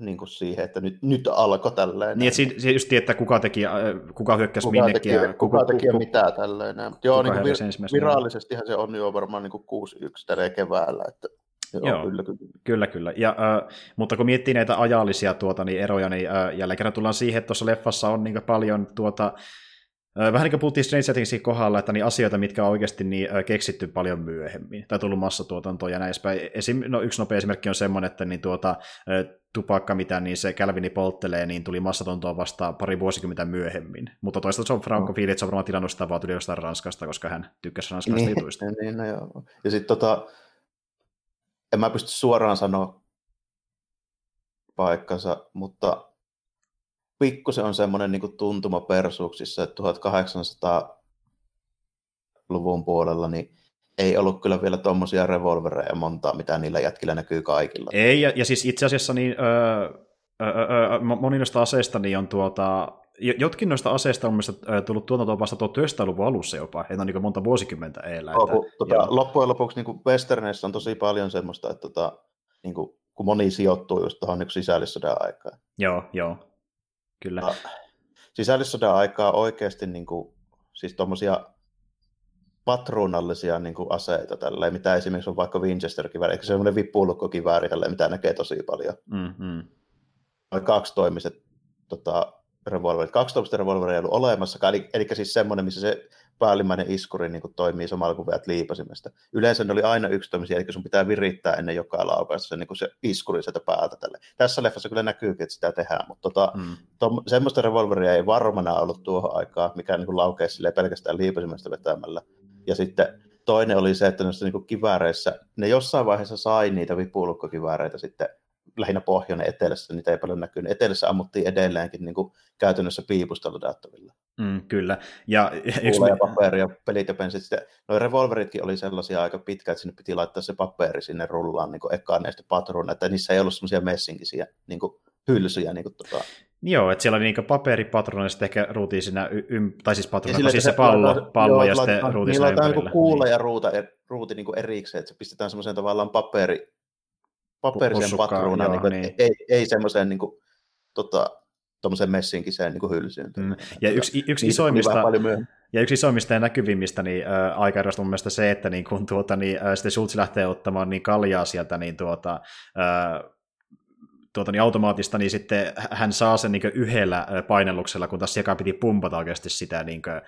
niin kuin siihen, että nyt, nyt alkoi tälleen. Niin, että se just että kuka teki, äh, kuka hyökkäsi kuka minnekin. Teki, ja, kuka, kuka teki kuka, mitä tälleen. Joo, niin vir, virallisestihan se on jo varmaan niin 6-1 tällä keväällä, että Joo, Joo, kyllä, kyllä. kyllä, kyllä. Ja, äh, mutta kun miettii näitä ajallisia tuota, niin eroja, niin äh, jälleen kerran tullaan siihen, että tuossa leffassa on niin paljon tuota, Vähän niin kuin puhuttiin Stranger Thingsin kohdalla, että niin asioita, mitkä on oikeasti niin keksitty paljon myöhemmin, tai tullut massatuotantoon ja näin Esim, no, yksi nopea esimerkki on semmoinen, että niin tuota, tupakka, mitä niin se Calvini polttelee, niin tuli massatontoa vasta pari vuosikymmentä myöhemmin. Mutta toista se on Franco Fili, että se on varmaan tilannut sitä vaan tuli jostain Ranskasta, koska hän tykkäsi ranskalaisista niin, jutuista. Niin, no joo. Ja sitten tota, en mä pysty suoraan sanoa paikkansa, mutta pikkusen on semmoinen niin tuntuma persuuksissa, että 1800-luvun puolella niin ei ollut kyllä vielä tuommoisia revolvereja montaa, mitä niillä jätkillä näkyy kaikilla. Ei, ja, ja siis itse asiassa niin, öö, öö, öö, moni noista aseista niin on tuota, jotkin noista aseista on mielestäni tullut tuotantoon vasta 1900-luvun alussa jopa, että on niin monta vuosikymmentä eellä. Että, kun, tuota, loppujen lopuksi niin Westerneissä on tosi paljon semmoista, että tota, niin kuin, kun moni sijoittuu just tuohon niin sisällissodan aikaan. Joo, joo. Kyllä. No, sisällissodan aikaa oikeasti niin kuin, siis tuommoisia patruunallisia niin kuin aseita, tälleen, mitä esimerkiksi on vaikka Winchester-kivääri, eikä semmoinen vippulukko-kivääri, tälleen, mitä näkee tosi paljon. Mm-hmm. Kaksi toimiset tota, revolverit. Kaksi toimista revolveria ei ollut olemassa, eli, eli siis semmoinen, missä se päällimmäinen iskuri niin kuin toimii samalla kuin veät liipasimesta. Yleensä ne oli aina yksi toimisia, eli sun pitää virittää ennen joka laukaista se, niin kuin se iskuri sieltä päältä. Tälle. Tässä leffassa kyllä näkyykin, että sitä tehdään, mutta tota, mm. to, semmoista revolveria ei varmana ollut tuohon aikaan, mikä niin laukeisi pelkästään liipasimesta vetämällä. Ja sitten toinen oli se, että noissa niin kivääreissä, ne jossain vaiheessa sai niitä vipulukkokivääreitä sitten lähinnä pohjoinen etelässä, niitä ei paljon näkynyt. Etelässä ammuttiin edelleenkin niin kuin käytännössä piipusta ladattavilla. Mm, kyllä. Ja, Kuula ja paperi ja pelit ja pensit. Sitten, no revolveritkin oli sellaisia aika pitkä, että sinne piti laittaa se paperi sinne rullaan niin ekaan näistä patruunat, että niissä ei ollut semmoisia messinkisiä niin kuin hylsyjä. Niin kuin, tota. Joo, että siellä oli niinku paperipatrona ja sitten ehkä ruutiin siinä, ym, tai siis patrona, siis se pallo, laita, pallo joo, ja sitten ruuti niin siinä ympärillä. Niin kuula niin. ja ruuta, ruuti niinku erikseen, että se pistetään semmoiseen tavallaan paperi, paperisen patruunaan, niin niin. ei, ei semmoiseen niin kuin, tota, tuommoiseen messinkiseen niin hylsyyn. Mm. Ja yksi, yksi isoimmista, ja yksi isoimmista ja näkyvimmistä niin, äh, aikaerosta mun mielestä se, että niin kun, tuota, niin, äh, sitten Schultz lähtee ottamaan niin kaljaa sieltä, niin tuota, äh, tuota, niin automaattista, niin sitten hän saa sen niin yhdellä painelluksella, kun taas sekaan piti pumpata oikeasti sitä niin kuin,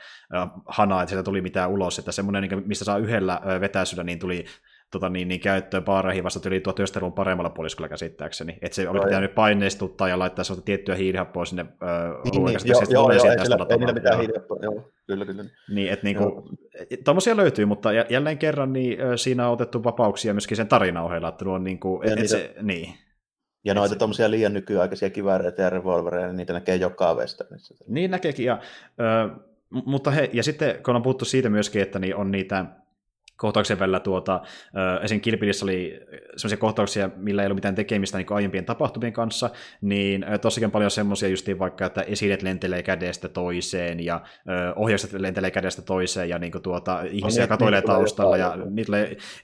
hanaa, että sieltä tuli mitään ulos, että semmoinen, niin kuin, mistä saa yhdellä vetäisyllä, niin tuli tota, niin, niin käyttöön baareihin vasta yli 1900-luvun paremmalla puoliskolla käsittääkseni. Että se oli no, pitänyt paineistuttaa ja laittaa sellaista tiettyä hiilihappoa sinne niin, niin, niin, joo, joo, joo, ei, sillä, ei niillä mitään hiilihappoa, joo, kyllä, kyllä. Niin, että niinku, tuommoisia löytyy, mutta jälleen kerran niin, siinä on otettu vapauksia myöskin sen tarinan ohella, että on niinku, et, niitä, se, niin. Ja noita tuommoisia liian nykyaikaisia kivääreitä ja revolvereja, niin niitä näkee joka westernissa. Niin näkeekin, ja, ö, mutta he, ja sitten kun on puhuttu siitä myöskin, että niin on niitä kohtauksen välillä tuota, esim. Kilpilissä oli sellaisia kohtauksia, millä ei ollut mitään tekemistä niin aiempien tapahtumien kanssa, niin tosiaan paljon semmoisia justiin vaikka, että esineet lentelee kädestä toiseen ja ohjaukset lentelee kädestä toiseen ja niin kuin tuota, ihmisiä no, katoilee taustalla ja niitä,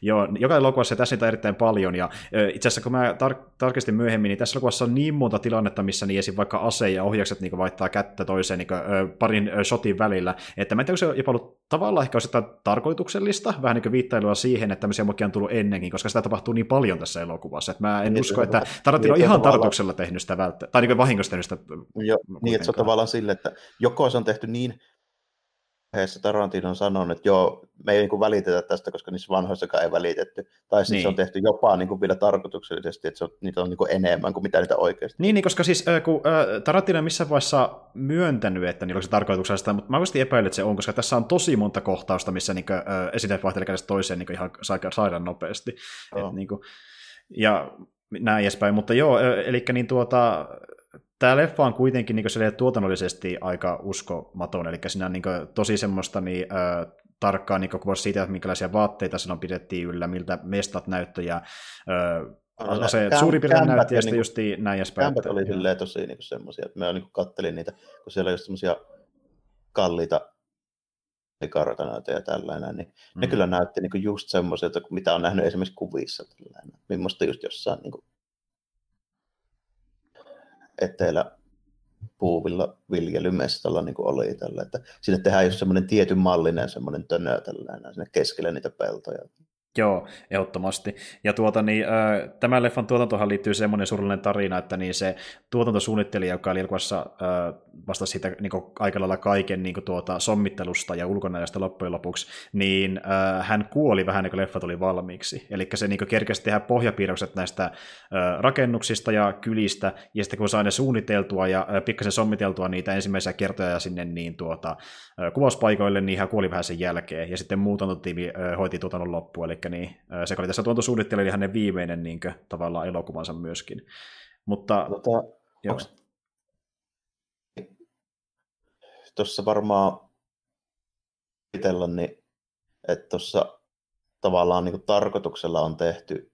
joo, joka elokuvassa tässä niitä erittäin paljon ja itse asiassa kun mä tar- tarkistin myöhemmin, niin tässä elokuvassa on niin monta tilannetta, missä niin esim. vaikka ase ja ohjaukset niin vaihtaa kättä toiseen niin kuin, parin shotin välillä, että mä en tiedä, se jopa ollut tavallaan ehkä osittain tarkoituksellista, vähän niin kuin viittailua siihen, että tämmöisiä mokia on tullut ennenkin, koska sitä tapahtuu niin paljon tässä elokuvassa, että mä en niin, usko, että Tarantino niin, on ihan tarkoituksella tehnyt sitä välttä, tai niin vahingossa tehnyt sitä. Jo, niin, että se on tavallaan sille, että joko se on tehty niin vaiheessa Tarantino on sanonut, että joo, me ei niin välitetä tästä, koska niissä vanhoissakaan ei välitetty. Tai sitten niin. se on niin. tehty jopa niin kuin vielä tarkoituksellisesti, että se on, niitä on niin kuin enemmän kuin mitä niitä oikeasti. Niin, niin koska siis kun äh, Tarantino missään vaiheessa myöntänyt, että niillä on se tarkoituksellista, mutta mä oikeasti epäilen, että se on, koska tässä on tosi monta kohtausta, missä niin kuin, äh, esiteet vaihtelee kädestä toiseen niin ihan saadaan nopeasti. Oh. Et, niin kuin, ja näin edespäin, mutta joo, eli niin tuota, tämä leffa on kuitenkin niin tuotannollisesti aika uskomaton, eli siinä on niin kuin, tosi semmoista niin, ö, tarkkaa niin kuvasi siitä, että minkälaisia vaatteita silloin pidettiin yllä, miltä mestat näyttö ja ö, se käm, suurin piirtein näytti ja sitten niin, just näin edespäin. Kämpät oli silleen tosi niin semmoisia, että mä niin kattelin niitä, kun siellä oli just semmoisia kalliita sikaroita näitä ja tällainen, niin mm. ne kyllä näytti niin just semmoiselta, mitä on nähnyt esimerkiksi kuvissa. Tällainen. Millaista just jossain niin kuin etelä puuvilla viljelymestalla niin kuin oli tällä, että sinne tehdään just semmoinen tietyn mallinen semmoinen tönö tällainen sinne keskelle niitä peltoja. Joo, ehdottomasti. Ja tuota, niin, äh, tämän leffan tuotantohan liittyy semmoinen surullinen tarina, että niin se tuotantosuunnittelija, joka oli elokuvassa äh, vastasi siitä niin aika lailla kaiken niin kuin, tuota, sommittelusta ja ulkonäöstä loppujen lopuksi, niin äh, hän kuoli vähän niin kuin leffa tuli valmiiksi. Eli se niin kerkesi tehdä pohjapiirrokset näistä äh, rakennuksista ja kylistä, ja sitten kun sai ne suunniteltua ja äh, pikkasen sommiteltua niitä ensimmäisiä kertoja sinne niin tuota, äh, kuvauspaikoille, niin hän kuoli vähän sen jälkeen, ja sitten muu tuotantotiimi äh, hoiti tuotannon loppu, eli niin, se oli tässä tuotantosuunnittelu, eli hänen viimeinen niin kuin, tavallaan elokuvansa myöskin. Mutta, tota, onks, tuossa varmaan itsellä, niin että tuossa tavallaan niin kuin tarkoituksella on tehty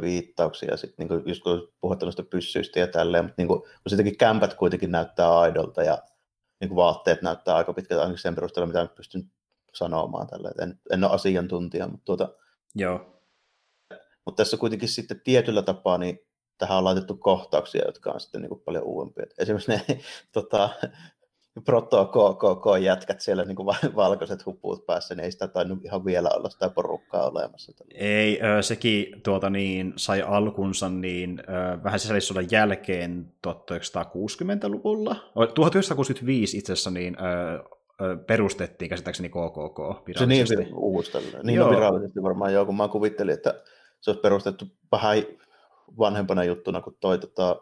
viittauksia, sit, niin kuin, just kun puhutaan noista pyssyistä ja tälleen, mutta niin kuin, kun sittenkin kämpät kuitenkin näyttää aidolta ja niin kuin vaatteet näyttää aika pitkältä ainakin sen perusteella, mitä nyt pystyn sanomaan tällä. En, en ole asiantuntija, mutta, tuota, Joo. mutta tässä kuitenkin sitten tietyllä tapaa niin tähän on laitettu kohtauksia, jotka on sitten niin kuin paljon uudempia. Esimerkiksi ne tota, proto KKK jätkät siellä niin kuin valkoiset huput päässä, niin ei sitä tainnut ihan vielä olla sitä porukkaa olemassa. Ei, sekin tuota, niin, sai alkunsa niin, vähän sisällissodan jälkeen 1960-luvulla. 1965 itse asiassa niin, perustettiin käsittääkseni KKK Se niin uudelleen. Niin joo. virallisesti varmaan joo, kun mä kuvittelin, että se olisi perustettu vähän vanhempana juttuna kuin toi tota,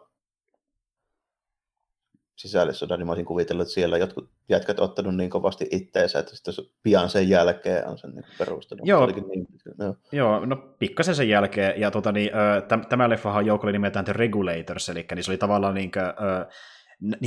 sisällissodan, niin mä olisin kuvitellut, että siellä jotkut jätkät ottanut niin kovasti itteensä, että sitten pian sen jälkeen on sen niin perustanut. Joo, niin, no. joo, no pikkasen sen jälkeen, ja tota, niin, tämä leffahan joukolla nimeltään The Regulators, eli niin se oli tavallaan niin kuin,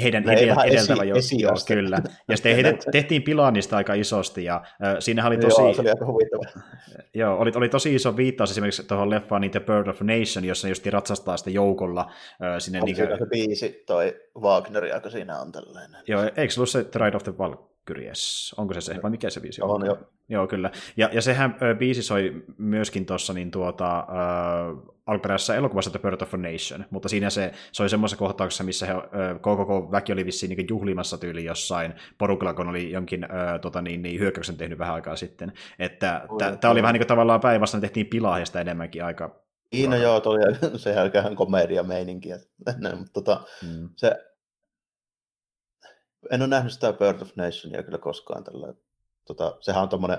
heidän ne edel, edeltävä esi- jo, joo, kyllä. Ja sitten he tehtiin pilaa niistä aika isosti, ja äh, siinähän oli tosi... Joo, se oli aika huvittava. Joo, oli, oli tosi iso viittaus esimerkiksi tuohon leffaan The Bird of Nation, jossa just ratsastaa sitä joukolla äh, sinne... Onko niin, se biisi, toi Wagner, joka siinä on tällainen? Joo, eikö se ollut se The Ride of the Valkyries? Onko se se, vai mikä se biisi on? On jo. Joo, kyllä. Ja, ja sehän äh, biisi soi myöskin tuossa niin tuota, alkuperäisessä elokuvassa The Birth of a Nation, mutta siinä se, se oli semmoisessa kohtauksessa, missä he, koko väki oli vissiin niin juhlimassa tyyli jossain porukalla, kun oli jonkin ö, tota, niin, niin, hyökkäyksen tehnyt vähän aikaa sitten. Että tämä oli vähän niin kuin tavallaan päinvastoin, tehtiin pilaa heistä enemmänkin aika Niin, no joo, tuli se jälkeen komedia meininkiä. mutta tota, hmm. se, en ole nähnyt sitä Birth of Nationia kyllä koskaan tällä. Tota, sehän on tommonen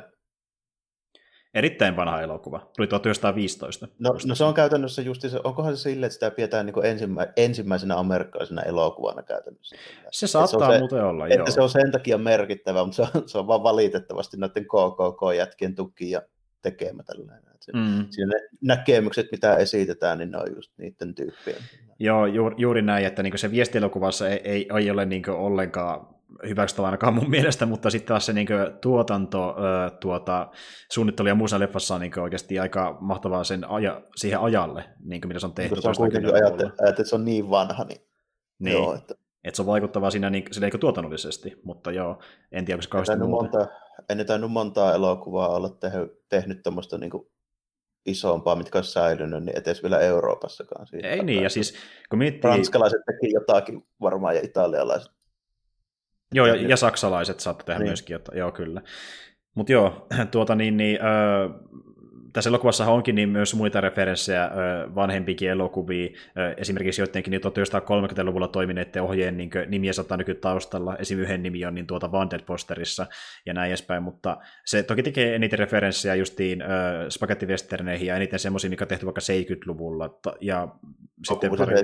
Erittäin vanha elokuva. Tuli 1915. No, no se on käytännössä just se, onkohan se sille, että sitä pidetään niin ensimmä, ensimmäisenä amerikkalaisena elokuvana käytännössä? Se saattaa se se, muuten olla, että joo. se on sen takia merkittävä, mutta se on, se on vaan valitettavasti näiden KKK-jätkien tuki ja tekemä tällainen. Se, mm. Siinä ne näkemykset, mitä esitetään, niin ne on just niiden tyyppien. Joo, juuri, juuri näin, että niin se viestielokuvassa ei, ei, ei ole niin ollenkaan hyväksyttävä ainakaan mun mielestä, mutta sitten taas se niin kuin, tuotanto, tuota, suunnittelu ja muussa leffassa on niin oikeasti aika mahtavaa sen aja, siihen ajalle, niin kuin, mitä se on tehty. Se on kuitenkin ajat, että se on niin vanha, niin, niin. Joo, että... että se on vaikuttavaa siinä niin, niin kuin tuotannollisesti, mutta joo, en tiedä, onko se kauheasti. Monta, en tainnut montaa elokuvaa olla tehnyt, tehnyt tuommoista niin isompaa, mitkä olisi säilynyt, niin etes vielä Euroopassakaan. Siitä Ei niin, ja siis kun miettii... Ranskalaiset teki jotakin varmaan ja italialaiset Joo, ja, ja saksalaiset saattoi tehdä niin. myöskin, että, joo kyllä. Mutta joo, tuota niin, niin öö, tässä elokuvassa onkin niin myös muita referenssejä vanhempikin elokuvia, esimerkiksi joidenkin niin 1930-luvulla toimineiden ohjeen niin nimiä saattaa nyky taustalla, esim. yhden nimi on niin tuota Wanted posterissa ja näin edespäin, mutta se toki tekee eniten referenssejä justiin äh, spaghetti westerneihin ja eniten semmoisia, mikä on tehty vaikka 70-luvulla ja sitten pari...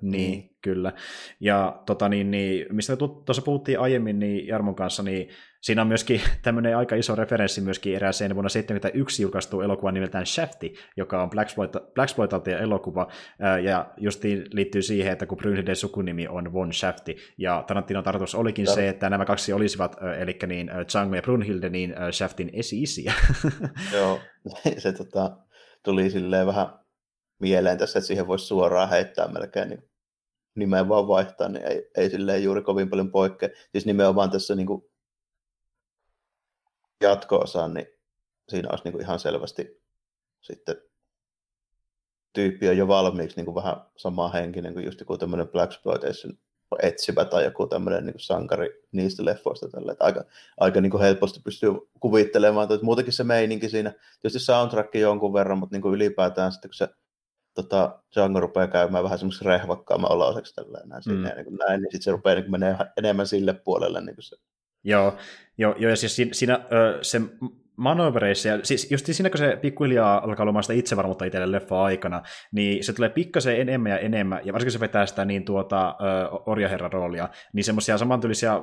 Niin, mm. kyllä. Ja tota, niin, niin, mistä tuossa puhuttiin aiemmin niin Jarmon kanssa, niin Siinä on myöskin tämmöinen aika iso referenssi myöskin erääseen vuonna 1971 julkaistu elokuva nimeltään Shafty, joka on Blaxploitation-elokuva, ja justiin liittyy siihen, että kun Brynhilden sukunimi on Von Shafty, ja Tarantinon tarkoitus olikin ja. se, että nämä kaksi olisivat, eli niin Django ja Brunhilde, niin Shaftin esi-isiä. Joo, se tota, tuli silleen vähän mieleen tässä, että siihen voisi suoraan heittää melkein niin nimeä vaan vaihtaa, niin ei, ei silleen juuri kovin paljon poikkea. Siis nimenomaan tässä niin kuin jatko-osaan, niin siinä olisi niin kuin ihan selvästi sitten tyyppi on jo valmiiksi niin kuin vähän sama henkinen kuin just joku tämmöinen Black Exploitation etsivä tai joku tämmöinen niin sankari niistä leffoista. Tälle. Että aika, aika niin kuin helposti pystyy kuvittelemaan, että muutenkin se meininki siinä, tietysti soundtrack jonkun verran, mutta niin kuin ylipäätään sitten kun se tota, Django rupeaa käymään vähän semmoisen rehvakkaamman oloiseksi tällä näin, mm. niin, kuin näin, niin sitten se rupeaa niin menee enemmän sille puolelle niin kuin se Joo, joo, joo ja siis siinä, ö, se manövereissa, ja siis just siinä kun se pikkuhiljaa alkaa olemaan sitä itsevarmuutta itselle leffa aikana, niin se tulee pikkasen enemmän ja enemmän, ja varsinkin se vetää sitä niin tuota orjaherran roolia, niin semmoisia samantyylisiä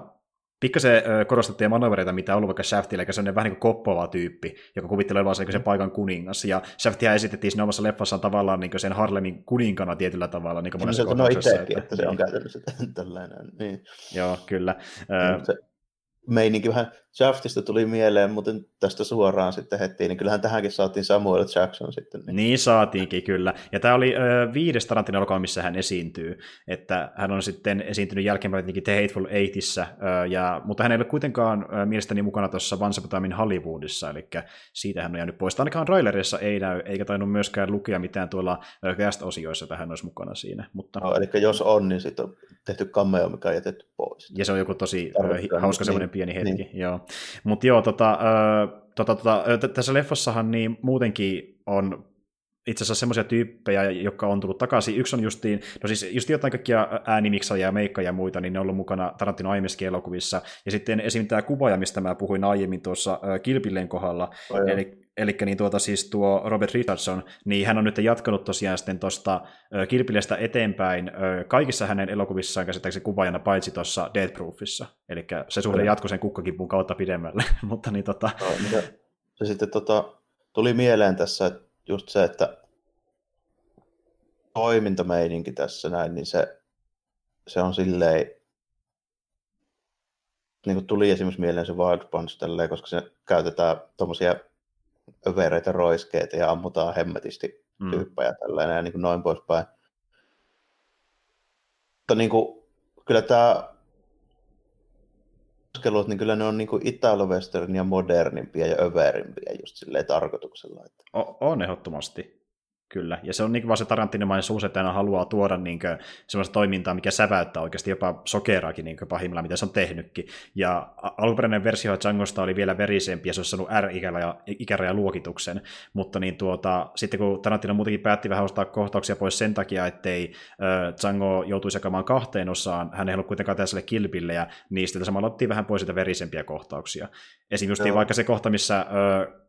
pikkasen korostettuja manövereita, mitä on ollut vaikka Shaftilla, eli se on vähän niin kuin tyyppi, joka kuvittelee olevansa niin sen paikan kuningas. Ja Shaftia esitettiin siinä omassa leffassaan tavallaan niin sen Harlemin kuninkana tietyllä tavalla. Niin kuin se on itsekin, että se on käytännössä tällainen. Niin. Joo, kyllä. Niin, se, meininki vähän Shaftista tuli mieleen, mutta tästä suoraan sitten heti, niin kyllähän tähänkin saatiin Samuel Jackson sitten. Niin, niin saatiinkin kyllä. Ja tämä oli ö, viides Tarantin elokuva, missä hän esiintyy. Että hän on sitten esiintynyt jälkeenpäin tietenkin The Hateful Eightissä, ö, ja, mutta hän ei ole kuitenkaan ö, mielestäni mukana tuossa Once Upon Hollywoodissa, eli siitä hän on jäänyt pois. Ainakaan trailerissa ei näy, eikä tainnut myöskään lukea mitään tuolla cast-osioissa, että hän olisi mukana siinä. Mutta... No, eli jos on, niin sitten on tehty cameo, mikä on jätetty pois. Ja se on joku tosi ö, hauska semmoinen niin, pieni hetki, niin. joo. Mutta joo, tota, tota, tota, tässä leffassahan niin muutenkin on itse asiassa semmoisia tyyppejä, jotka on tullut takaisin. Yksi on justiin, no siis just jotain kaikkia äänimiksajia ja meikkoja ja muita, niin ne on ollut mukana Tarantino aiemmissakin elokuvissa. Ja sitten esim. tämä kuvaaja, mistä mä puhuin aiemmin tuossa Kilpilleen kohdalla, oh, eli, eli niin tuota siis tuo Robert Richardson, niin hän on nyt jatkanut tosiaan sitten tuosta Kilpilestä eteenpäin kaikissa hänen elokuvissaan käsittääkseni kuvaajana, paitsi tuossa Death Proofissa. Eli se suhde jatkoi sen kukkakipun kautta pidemmälle. Mutta niin tota... No, se, se sitten tota, tuli mieleen tässä, että just se, että toimintameininki tässä näin, niin se se on silleen, niin kuin tuli esimerkiksi mieleen se Wild Punch tälleen, koska se käytetään tuommoisia övereitä roiskeita ja ammutaan hemmetisti mm. tyyppejä tällainen ja niin kuin noin poispäin. Mutta niin kuin, kyllä tämä askelut, niin kyllä ne on niin italo-westernia modernimpia ja överimpia just silleen tarkoituksella. Että... O- on ehdottomasti. Kyllä, ja se on niin vaan se Tarantinomaisuus, että haluaa tuoda niin sellaista toimintaa, mikä säväyttää oikeasti jopa sokeraakin niin pahimmillaan, mitä se on tehnytkin. Ja alkuperäinen versio Djangosta oli vielä verisempi, ja se olisi saanut R-ikärajaluokituksen, mutta niin tuota, sitten kun Tarantino muutenkin päätti vähän ostaa kohtauksia pois sen takia, ettei äh, Django joutuisi jakamaan kahteen osaan, hän ei halua kuitenkaan tehdä sille kilpillejä, niin sitten samalla otettiin vähän pois sitä verisempiä kohtauksia. Esimerkiksi vaikka se kohta, missä äh,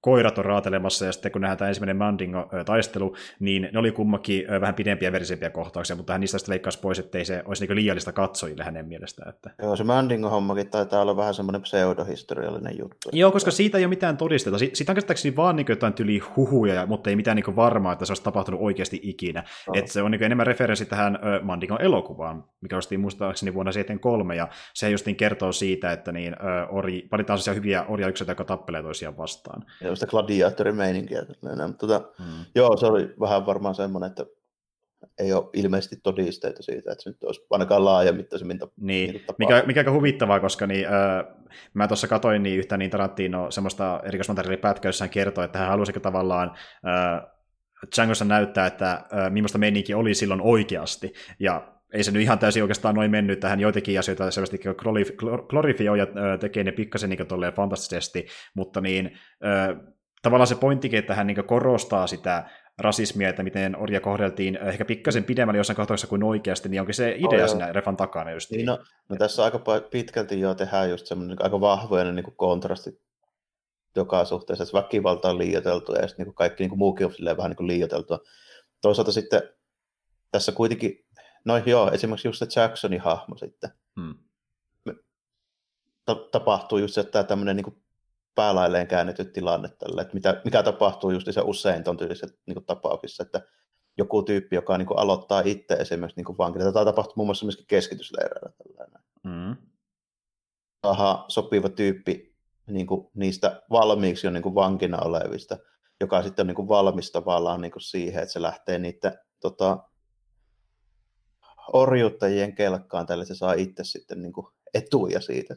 koirat on raatelemassa, ja sitten kun nähdään tämä ensimmäinen Mandingo-taistelu, niin ne oli kummakin vähän pidempiä verisempiä kohtauksia, mutta hän niistä sitten leikkasi pois, ettei se olisi niin liiallista katsojille hänen mielestään. Että... Joo, se Mandingo-hommakin taitaa olla vähän semmoinen pseudohistoriallinen juttu. Joo, koska siitä ei ole mitään todisteta. Siitä on käsittääkseni vaan niin jotain tyli huhuja, mutta ei mitään niin varmaa, että se olisi tapahtunut oikeasti ikinä. Oh. Että se on niin enemmän referenssi tähän Mandingon elokuvaan, mikä ostiin muistaakseni vuonna 73, ja se justiin kertoo siitä, että niin, ori, valitaan sellaisia hyviä orjayksilöitä, jotka tappelee toisiaan vastaan. Ja sitä gladiaattorimeininkiä. Mutta, tota, hmm. Joo, se oli vähän varmaan semmoinen, että ei ole ilmeisesti todisteita siitä, että se nyt olisi ainakaan laajamittaisemmin niin, niin mikä, mikä aika huvittavaa, koska niin, äh, mä tuossa katoin niin yhtä niin Tarantino semmoista erikoismateriaalipätkää, jossa hän kertoi, että hän halusiko tavallaan äh, Djangossa näyttää, että äh, millaista meininki oli silloin oikeasti, ja ei se nyt ihan täysin oikeastaan noin mennyt, että hän joitakin asioita selvästi glorifioi ja tekee ne pikkasen niin tolleen fantastisesti, mutta niin, tavallaan se pointtikin, että hän niin korostaa sitä rasismia, että miten orja kohdeltiin ehkä pikkasen pidemmälle jossain kohtauksessa kuin oikeasti, niin onkin se idea oh, siinä refan takana just. Niin, no, no, tässä aika pitkälti jo tehdään just semmoinen niin aika vahvoja niin kontrasti joka suhteessa, että väkivalta on liioiteltu ja sitten niin kaikki niin muukin on vähän niin liioiteltua. Toisaalta sitten tässä kuitenkin No joo, esimerkiksi just se Jacksonin hahmo sitten. Hmm. Ta- tapahtuu just se, että tämmöinen niin päälailleen käännetty tilanne tälle, että mitä, mikä tapahtuu just se usein tuon tyylisessä niin tapauksissa, että joku tyyppi, joka niin kuin, aloittaa itse esimerkiksi niin vankina. Tätä tapahtuu muun muassa myöskin keskitysleireillä. Tällainen. Mm. Aha, sopiva tyyppi niin kuin, niistä valmiiksi jo niin kuin vankina olevista, joka sitten on niin kuin, valmis tavallaan niin kuin siihen, että se lähtee niiden tota, orjuuttajien kelkkaan, tällä se saa itse sitten niin kuin etuja siitä.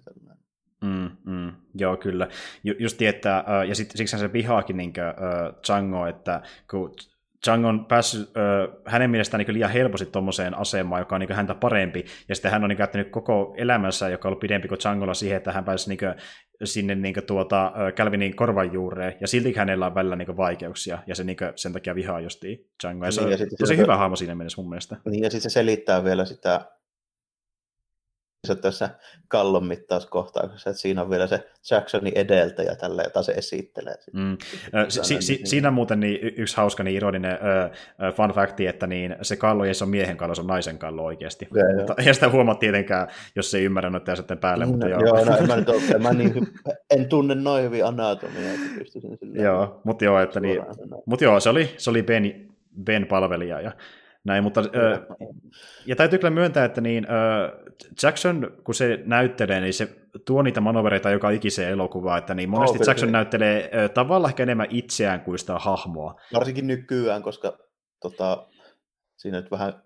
Mm, mm, joo, kyllä. Ju, just että, ja sit, siksi se vihaakin niin kuin, uh, Django, että kun Chang on päässyt ö, hänen mielestään niin liian helposti tuommoiseen asemaan, joka on niin häntä parempi, ja sitten hän on niin käyttänyt koko elämänsä, joka on ollut pidempi kuin Changolla siihen, että hän pääsi niin kuin, sinne niin kuin, tuota, Calvinin korvan juureen, ja silti hänellä on välillä niin vaikeuksia, ja se niin kuin, sen takia vihaa justiin Changoa, ja se niin, ja on tosi se, hyvä hahmo siinä mielessä mun mielestä. Niin, ja sitten se selittää vielä sitä se tässä kallon mittauskohtauksessa, että siinä on vielä se Jacksonin edeltäjä tälle, jota se esittelee. Mm. Si- si- niin. Siinä muuten niin yksi hauska niin ironinen uh, fun facti, että niin se kallo ei se on miehen kallo, se on naisen kallo oikeasti. Ja, mutta, ja sitä huomaa tietenkään, jos ei ymmärrä noita sitten päälle. No, mutta joo, joo no, en, mä nyt ole, mä niin, en tunne noin hyvin anatomia, että pystyisin Joo, mutta joo, että niin, mutta joo, se oli, se oli Ben, Ben palvelija ja näin, mutta, äh, ja täytyy kyllä myöntää, että niin, äh, Jackson, kun se näyttelee, niin se tuo niitä manovereita joka ikiseen elokuvaan, että niin monesti oh, Jackson näyttelee äh, tavallaan ehkä enemmän itseään kuin sitä hahmoa. Varsinkin nykyään, koska tota, siinä nyt vähän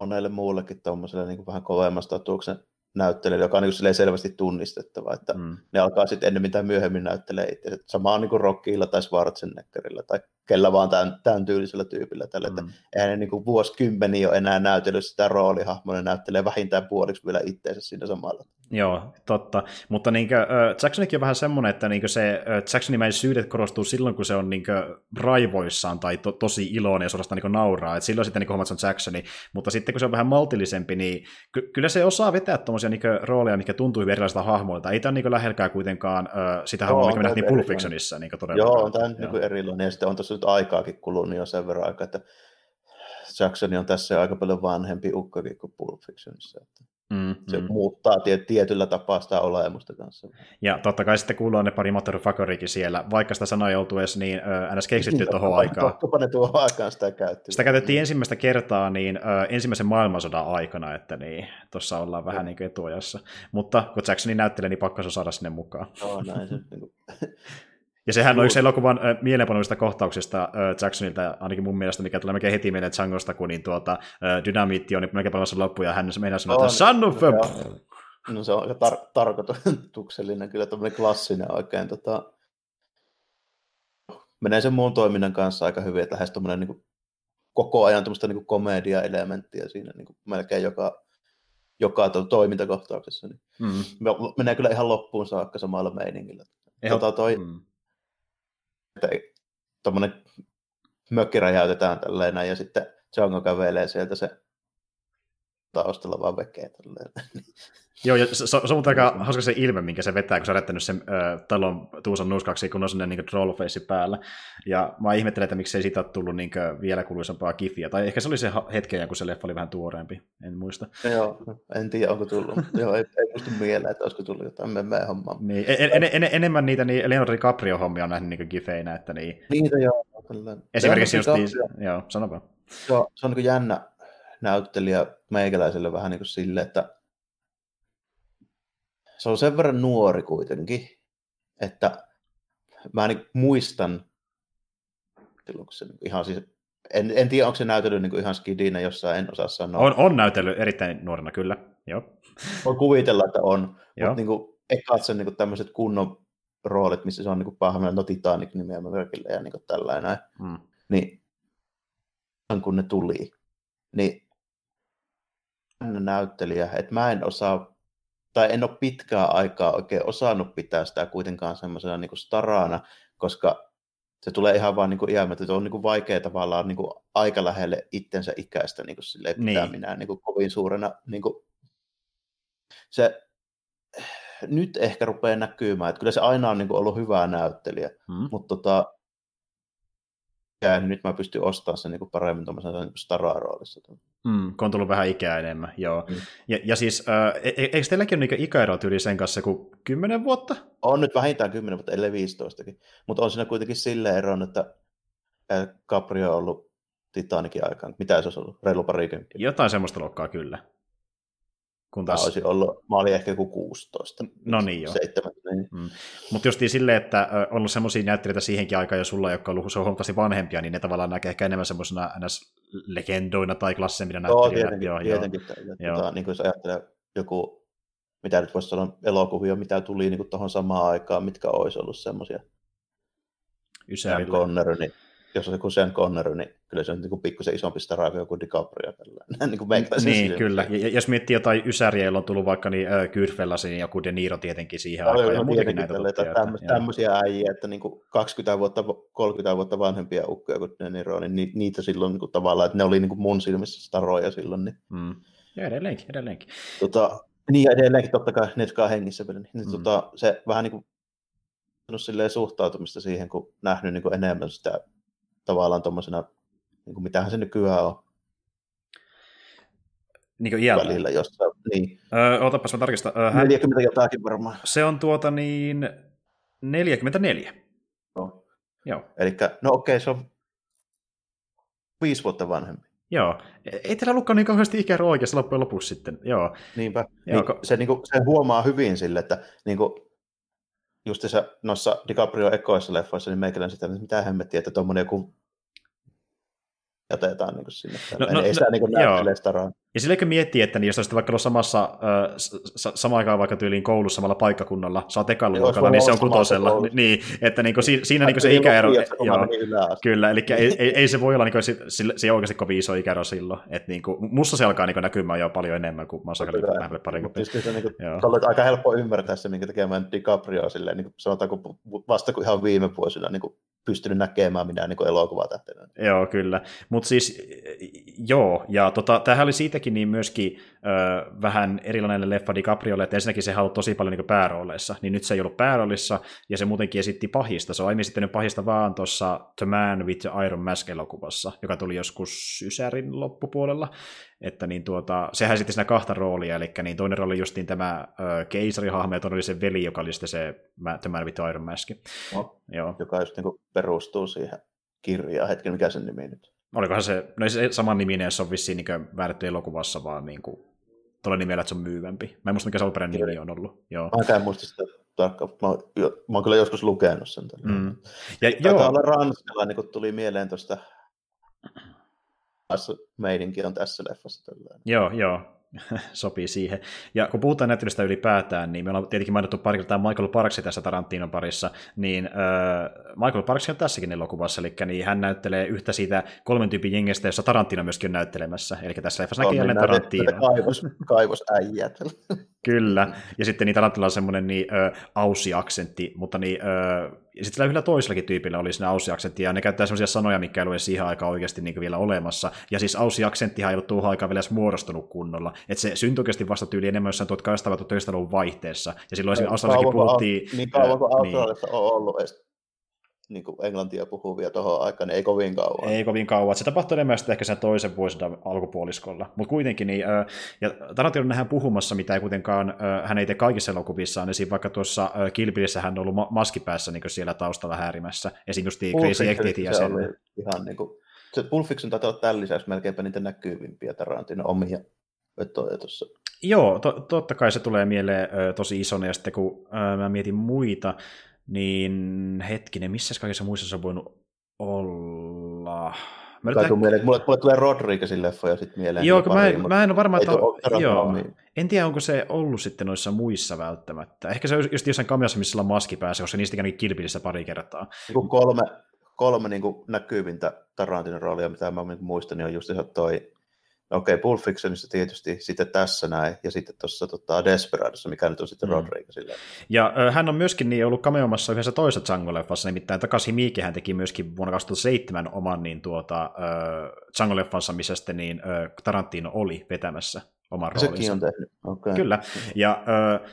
monelle muullekin tuommoiselle niin vähän kovemmasta statuksen näyttelijä, joka on niin selvästi tunnistettava, että mm. ne alkaa sitten ennen mitä myöhemmin näyttelee itse. Samaan niin Rockilla tai Schwarzeneggerilla tai kellä vaan tämän, tämän tyylisellä tyypillä. Tälle, mm. että eihän ne niin kuin vuosikymmeniä ole enää näytellyt sitä roolihahmoa, ne näyttelee vähintään puoliksi vielä itseensä siinä samalla. Joo, totta. Mutta niin kuin, äh, Jacksonikin on vähän semmoinen, että niin se äh, Jacksonimäisyydet korostuu silloin, kun se on niin kuin, raivoissaan tai to, tosi iloinen ja suorastaan niin nauraa. Et silloin sitten niin se on Jacksoni. Mutta sitten kun se on vähän maltillisempi, niin ky- kyllä se osaa vetää tuommoisia niin rooleja, mikä tuntuu hyvin erilaisilta hahmoilta. Ei tämä niin lähelläkään kuitenkaan äh, sitä hahmoa, mikä me nähtiin Pulp Fictionissa. Niin Joo, on tämä niin erilainen. Ja sitten on tuossa nyt aikaakin kulunut jo sen verran aikaa, että Jackson on tässä aika paljon vanhempi ukkakin kuin Pulp Fictionissa. Että... Mm, se mm. muuttaa tietyllä tapaa sitä olemusta kanssa. Ja totta kai sitten kuuluu ne pari motherfuckerikin siellä, vaikka sitä sanaa ei oltu edes niin äh, ns. keksitty niin, tuohon aikaan. Tottapa ne tuohon aikaan sitä käytti. Sitä käytettiin ensimmäistä kertaa niin äh, ensimmäisen maailmansodan aikana, että niin, tuossa ollaan vähän niin kuin etuajassa. Mutta kun Jacksonin näyttelee, niin pakko se saada sinne mukaan. Joo, näin se. Niin ja sehän on yksi elokuvan äh, mielenpanovista kohtauksista äh, Jacksonilta, ainakin mun mielestä, mikä tulee melkein heti mieleen Djangosta, kun niin tuota, äh, dynamiitti on niin melkein palamassa loppu, ja hän meinaa sanoa, että son of a... No se on aika tar- tarkoituksellinen, kyllä tämmöinen klassinen oikein. Tota... Menee sen muun toiminnan kanssa aika hyvin, että lähes tuommoinen niin koko ajan tuommoista niin komedia-elementtiä siinä niin kuin melkein joka, joka to- toimintakohtauksessa. Niin mm. Menee kyllä ihan loppuun saakka samalla meiningillä. Eho... Tota toi, mm että tuommoinen mökki räjäytetään tälleen näin, ja sitten Django kävelee sieltä se taustalla vaan tälleen. Joo, ja se, se, on aika hauska se ilme, minkä se vetää, kun se on sen ö, talon tuusan nuskaksi, kun on sellainen niin trollface päällä. Ja mä ihmettelen, että miksei siitä ole tullut niin kuin, vielä kuuluisampaa kifiä. Tai ehkä se oli se hetken, kun se leffa oli vähän tuoreempi, en muista. Joo, en tiedä, onko tullut. Joo, ei, ei muista mieleen, että olisiko tullut jotain memmeen hommaa. Niin, en, en, en, enemmän niitä niin Leonardo DiCaprio-hommia on nähnyt niin gifeinä, että niin... Niitä joo. Esimerkiksi just niin, joo, sano vaan. Joo, se on niin jännä näyttelijä meikäläiselle vähän niin kuin sille, että se on sen verran nuori kuitenkin, että mä niin muistan, se ihan siis, en, en tiedä, onko se näytellyt niin ihan skidinä jossain, en osaa sanoa. On, on näytellyt erittäin nuorena, kyllä. Joo. Voi kuvitella, että on, mutta niin kuin, ekat sen niin tämmöiset kunnon roolit, missä se on niin pahmella, no Titanic nimeä merkillä ja niin tällainen, hmm. niin kun ne tuli, niin näyttelijä, että mä en osaa tai en ole pitkää aikaa oikein osannut pitää sitä kuitenkaan semmoisena niin starana, koska se tulee ihan vaan niin iämättä, että on niin kuin vaikea tavallaan niin kuin aika lähelle itsensä ikäistä niin kuin pitää niin. minä niin kuin kovin suurena. Niin kuin se nyt ehkä rupeaa näkymään, että kyllä se aina on niin kuin ollut hyvä näyttelijä, hmm. mutta tota, ja nyt mä pystyn ostamaan sen niin paremmin tuollaisessa niin stara-roolissa. Mm, kun on tullut vähän ikää enemmän, joo. Mm. Ja, ja siis, äh, e-, e- eikö teilläkin ole niin ikäero yli sen kanssa kuin 10 vuotta? On nyt vähintään 10 vuotta, ellei 15 Mutta on siinä kuitenkin sille eron, että Caprio on ollut Titanikin aikaan. Mitä se olisi ollut? Reilu parikymppiä. Jotain semmoista luokkaa kyllä. Kun taas... Mä, olisin ollut, mä olin ehkä joku 16. No niin joo. 7, niin. mm. Mutta justiin silleen, että on ollut semmoisia näyttelijöitä siihenkin aikaan, jos sulla, jotka on ollut huomattavasti vanhempia, niin ne tavallaan näkee ehkä enemmän semmoisena legendoina tai klassisemmina näyttelijöinä. Tietenkin, joo, tietenkin. Joo. Tota, niin kuin jos ajattelee joku, mitä nyt voisi sanoa, elokuvia, mitä tuli niin tuohon samaan aikaan, mitkä olisi ollut semmoisia. Ysärillä. Conner, niin jos on se kuin Sean Connery, niin kyllä se on niin pikkusen isompi stara kuin joku DiCaprio. niin, kuin niin silleen. kyllä. Ja, jos miettii jotain ysäriä, joilla on tullut vaikka niin, äh, Goodfellas, niin joku De Niro tietenkin siihen aikaan. Ja muutenkin näitä tälle, että tämmö, tämmöisiä äijiä, että niin kuin 20 vuotta, 30 vuotta vanhempia ukkoja kuin De Niro, niin ni, niitä silloin niin kuin, tavallaan, että ne oli niin kuin mun silmissä staroja silloin. Niin. Mm. Ja edelleenkin, edelleenkin. Tota, niin edelleenkin totta kai, ne jotka on hengissä vielä. Niin, mm. tota, se vähän niin kuin suhtautumista siihen, kun nähnyt niin kuin enemmän sitä tavallaan tuommoisena, niin kuin mitähän se nykyään on. Niin kuin iältä? Välillä jossain, niin. Öö, otapas mä tarkistan. Öö, hän... 40 jotakin varmaan. Se on tuota niin 44. No. Joo. Eli no okei, okay, se on viisi vuotta vanhempi. Joo. Ei teillä ollutkaan niin kauheasti ikäero oikeassa loppujen lopuksi sitten. Joo. Niinpä. Joo. Niin, se, niin kuin, se huomaa hyvin sille, että niin kuin, just noissa DiCaprio ekoissa leffoissa, niin meikällä sitä, että mitä hemmettiä, että tuommoinen joku jätetään niin sinne. No, no, ei sitä niin näyttele staraa. Ja silleen miettii, että niin jos olisit vaikka ollut samassa, äh, samaan aikaan vaikka tyyliin koulussa samalla paikkakunnalla, sä oot luokalla, niin se on kutosella. Niin, että niin kuin, siinä niin se ikäero, joo, kyllä, eli ei, ei, ei, se voi olla, niin kuin, se, se oikeasti kovin iso ikäero silloin. Että niin kuin, musta se alkaa niin näkymään jo paljon enemmän kuin mä oon nähnyt pari niin se, niin kuin, aika helppo ymmärtää se, minkä tekemään DiCaprio silleen, niin kuin, sanotaanko vasta kuin ihan viime vuosina niin kuin, pystynyt näkemään minä niin elokuvatähtenä. Joo, kyllä. Mutta siis Joo, ja tota, tämähän oli siitäkin niin myöskin ö, vähän erilainen leffa DiCapriolle, että ensinnäkin se haluaa tosi paljon niin päärooleissa, niin nyt se ei ollut pääroolissa, ja se muutenkin esitti pahista. Se on aiemmin esittänyt pahista vaan tuossa The Man with the Iron Mask-elokuvassa, joka tuli joskus Sysärin loppupuolella, että niin tuota, sehän esitti siinä kahta roolia, eli niin toinen rooli justiin tämä ö, keisarihahmo, ja toinen oli se veli, joka oli sitten se The Man with the Iron Mask. No, Joo. Joka just niin perustuu siihen kirjaan. Hetken, mikä sen nimi nyt? Olikohan se, no se saman niminen, se on vissiin niin väärätty elokuvassa, vaan niin kuin, tuolla nimellä, että se on myyvämpi. Mä en muista, mikä se alkuperäinen nimi on ollut. Joo. Mä en muista sitä tarkkaan. Mä, mä oon kyllä joskus lukenut sen. Mm. Ja, Taitaa joo. olla ranskalla, niin kun tuli mieleen tuosta meidinkin on tässä leffassa. Tällä. Joo, joo. sopii siihen. Ja kun puhutaan näyttelystä ylipäätään, niin me ollaan tietenkin mainittu pari kertaa Michael Parksi tässä Tarantinon parissa, niin äh, Michael Parks on tässäkin elokuvassa, eli niin hän näyttelee yhtä siitä kolmen tyypin jengestä, jossa Tarantino myöskin on näyttelemässä. Eli tässä leffassa näkee jälleen Tarantino. Kaivos, kaivosäijät. Kyllä, ja sitten niin Tarantilla on semmoinen niin, äh, ausi-aksentti, mutta niin, äh, ja sitten yhdellä toisellakin tyypillä oli siinä ausi-aksentti, ja ne käyttää sellaisia sanoja, mikä ei ole siihen aikaan oikeasti niin vielä olemassa. Ja siis ausi-aksenttihan ei ollut tuohon aikaan vielä edes muodostunut kunnolla. Että se syntyi oikeasti vasta tyyli enemmän jossain 1800-1900-luvun vaihteessa. Ja silloin esimerkiksi Australiakin puhuttiin... Niin kauan kuin Australiassa niin. on ollut edes niin kuin englantia puhuvia tuohon aikaan, niin ei kovin kauan. Ei kovin kauan. Se tapahtui enemmän sitten ehkä sen toisen vuosisadan alkupuoliskolla. Mutta kuitenkin, niin, ja Tarantino nähdään puhumassa, mitä ei kuitenkaan, hän ei tee kaikissa elokuvissaan. Esim. vaikka tuossa Kilpilissä hän on ollut ma- maskipäässä niin siellä taustalla häirimässä. Esim. just Crazy Eight ja sen. Ihan niin kuin, se Pulp Fiction taitaa olla tämän lisäksi melkeinpä niitä näkyvimpiä Tarantino omia vetoja tuossa. Joo, to, totta kai se tulee mieleen ö, tosi isona, ja sitten kun ö, mä mietin muita, niin hetkinen, missä kaikissa muissa se on voinut olla? Mä yritän... mieleen, mulle, mulle tulee Rodriguezin leffoja sitten mieleen. Joo, pari, mä, mä en ole varma, että on, joo. En tiedä, onko se ollut sitten noissa muissa välttämättä. Ehkä se on just jossain kamiossa, missä on maski päässä, koska niistä kävi kilpilissä pari kertaa. Niin kolme, kolme niin näkyvintä Tarantin roolia, mitä mä muistan, niin on just toi No okei, okay, Pulp Fictionissa tietysti, sitten tässä näin, ja sitten tuossa tota, Desperadossa, mikä nyt on sitten mm. Rodriguezille. Ja ö, hän on myöskin niin ollut kameomassa yhdessä toisessa Django-leffassa, nimittäin Takasi Miike hän teki myöskin vuonna 2007 oman niin, tuota, Django-leffansa, missä sitten niin, ö, Tarantino oli vetämässä oman roolinsa. Sekin on tehnyt, okay. Kyllä, ja ö,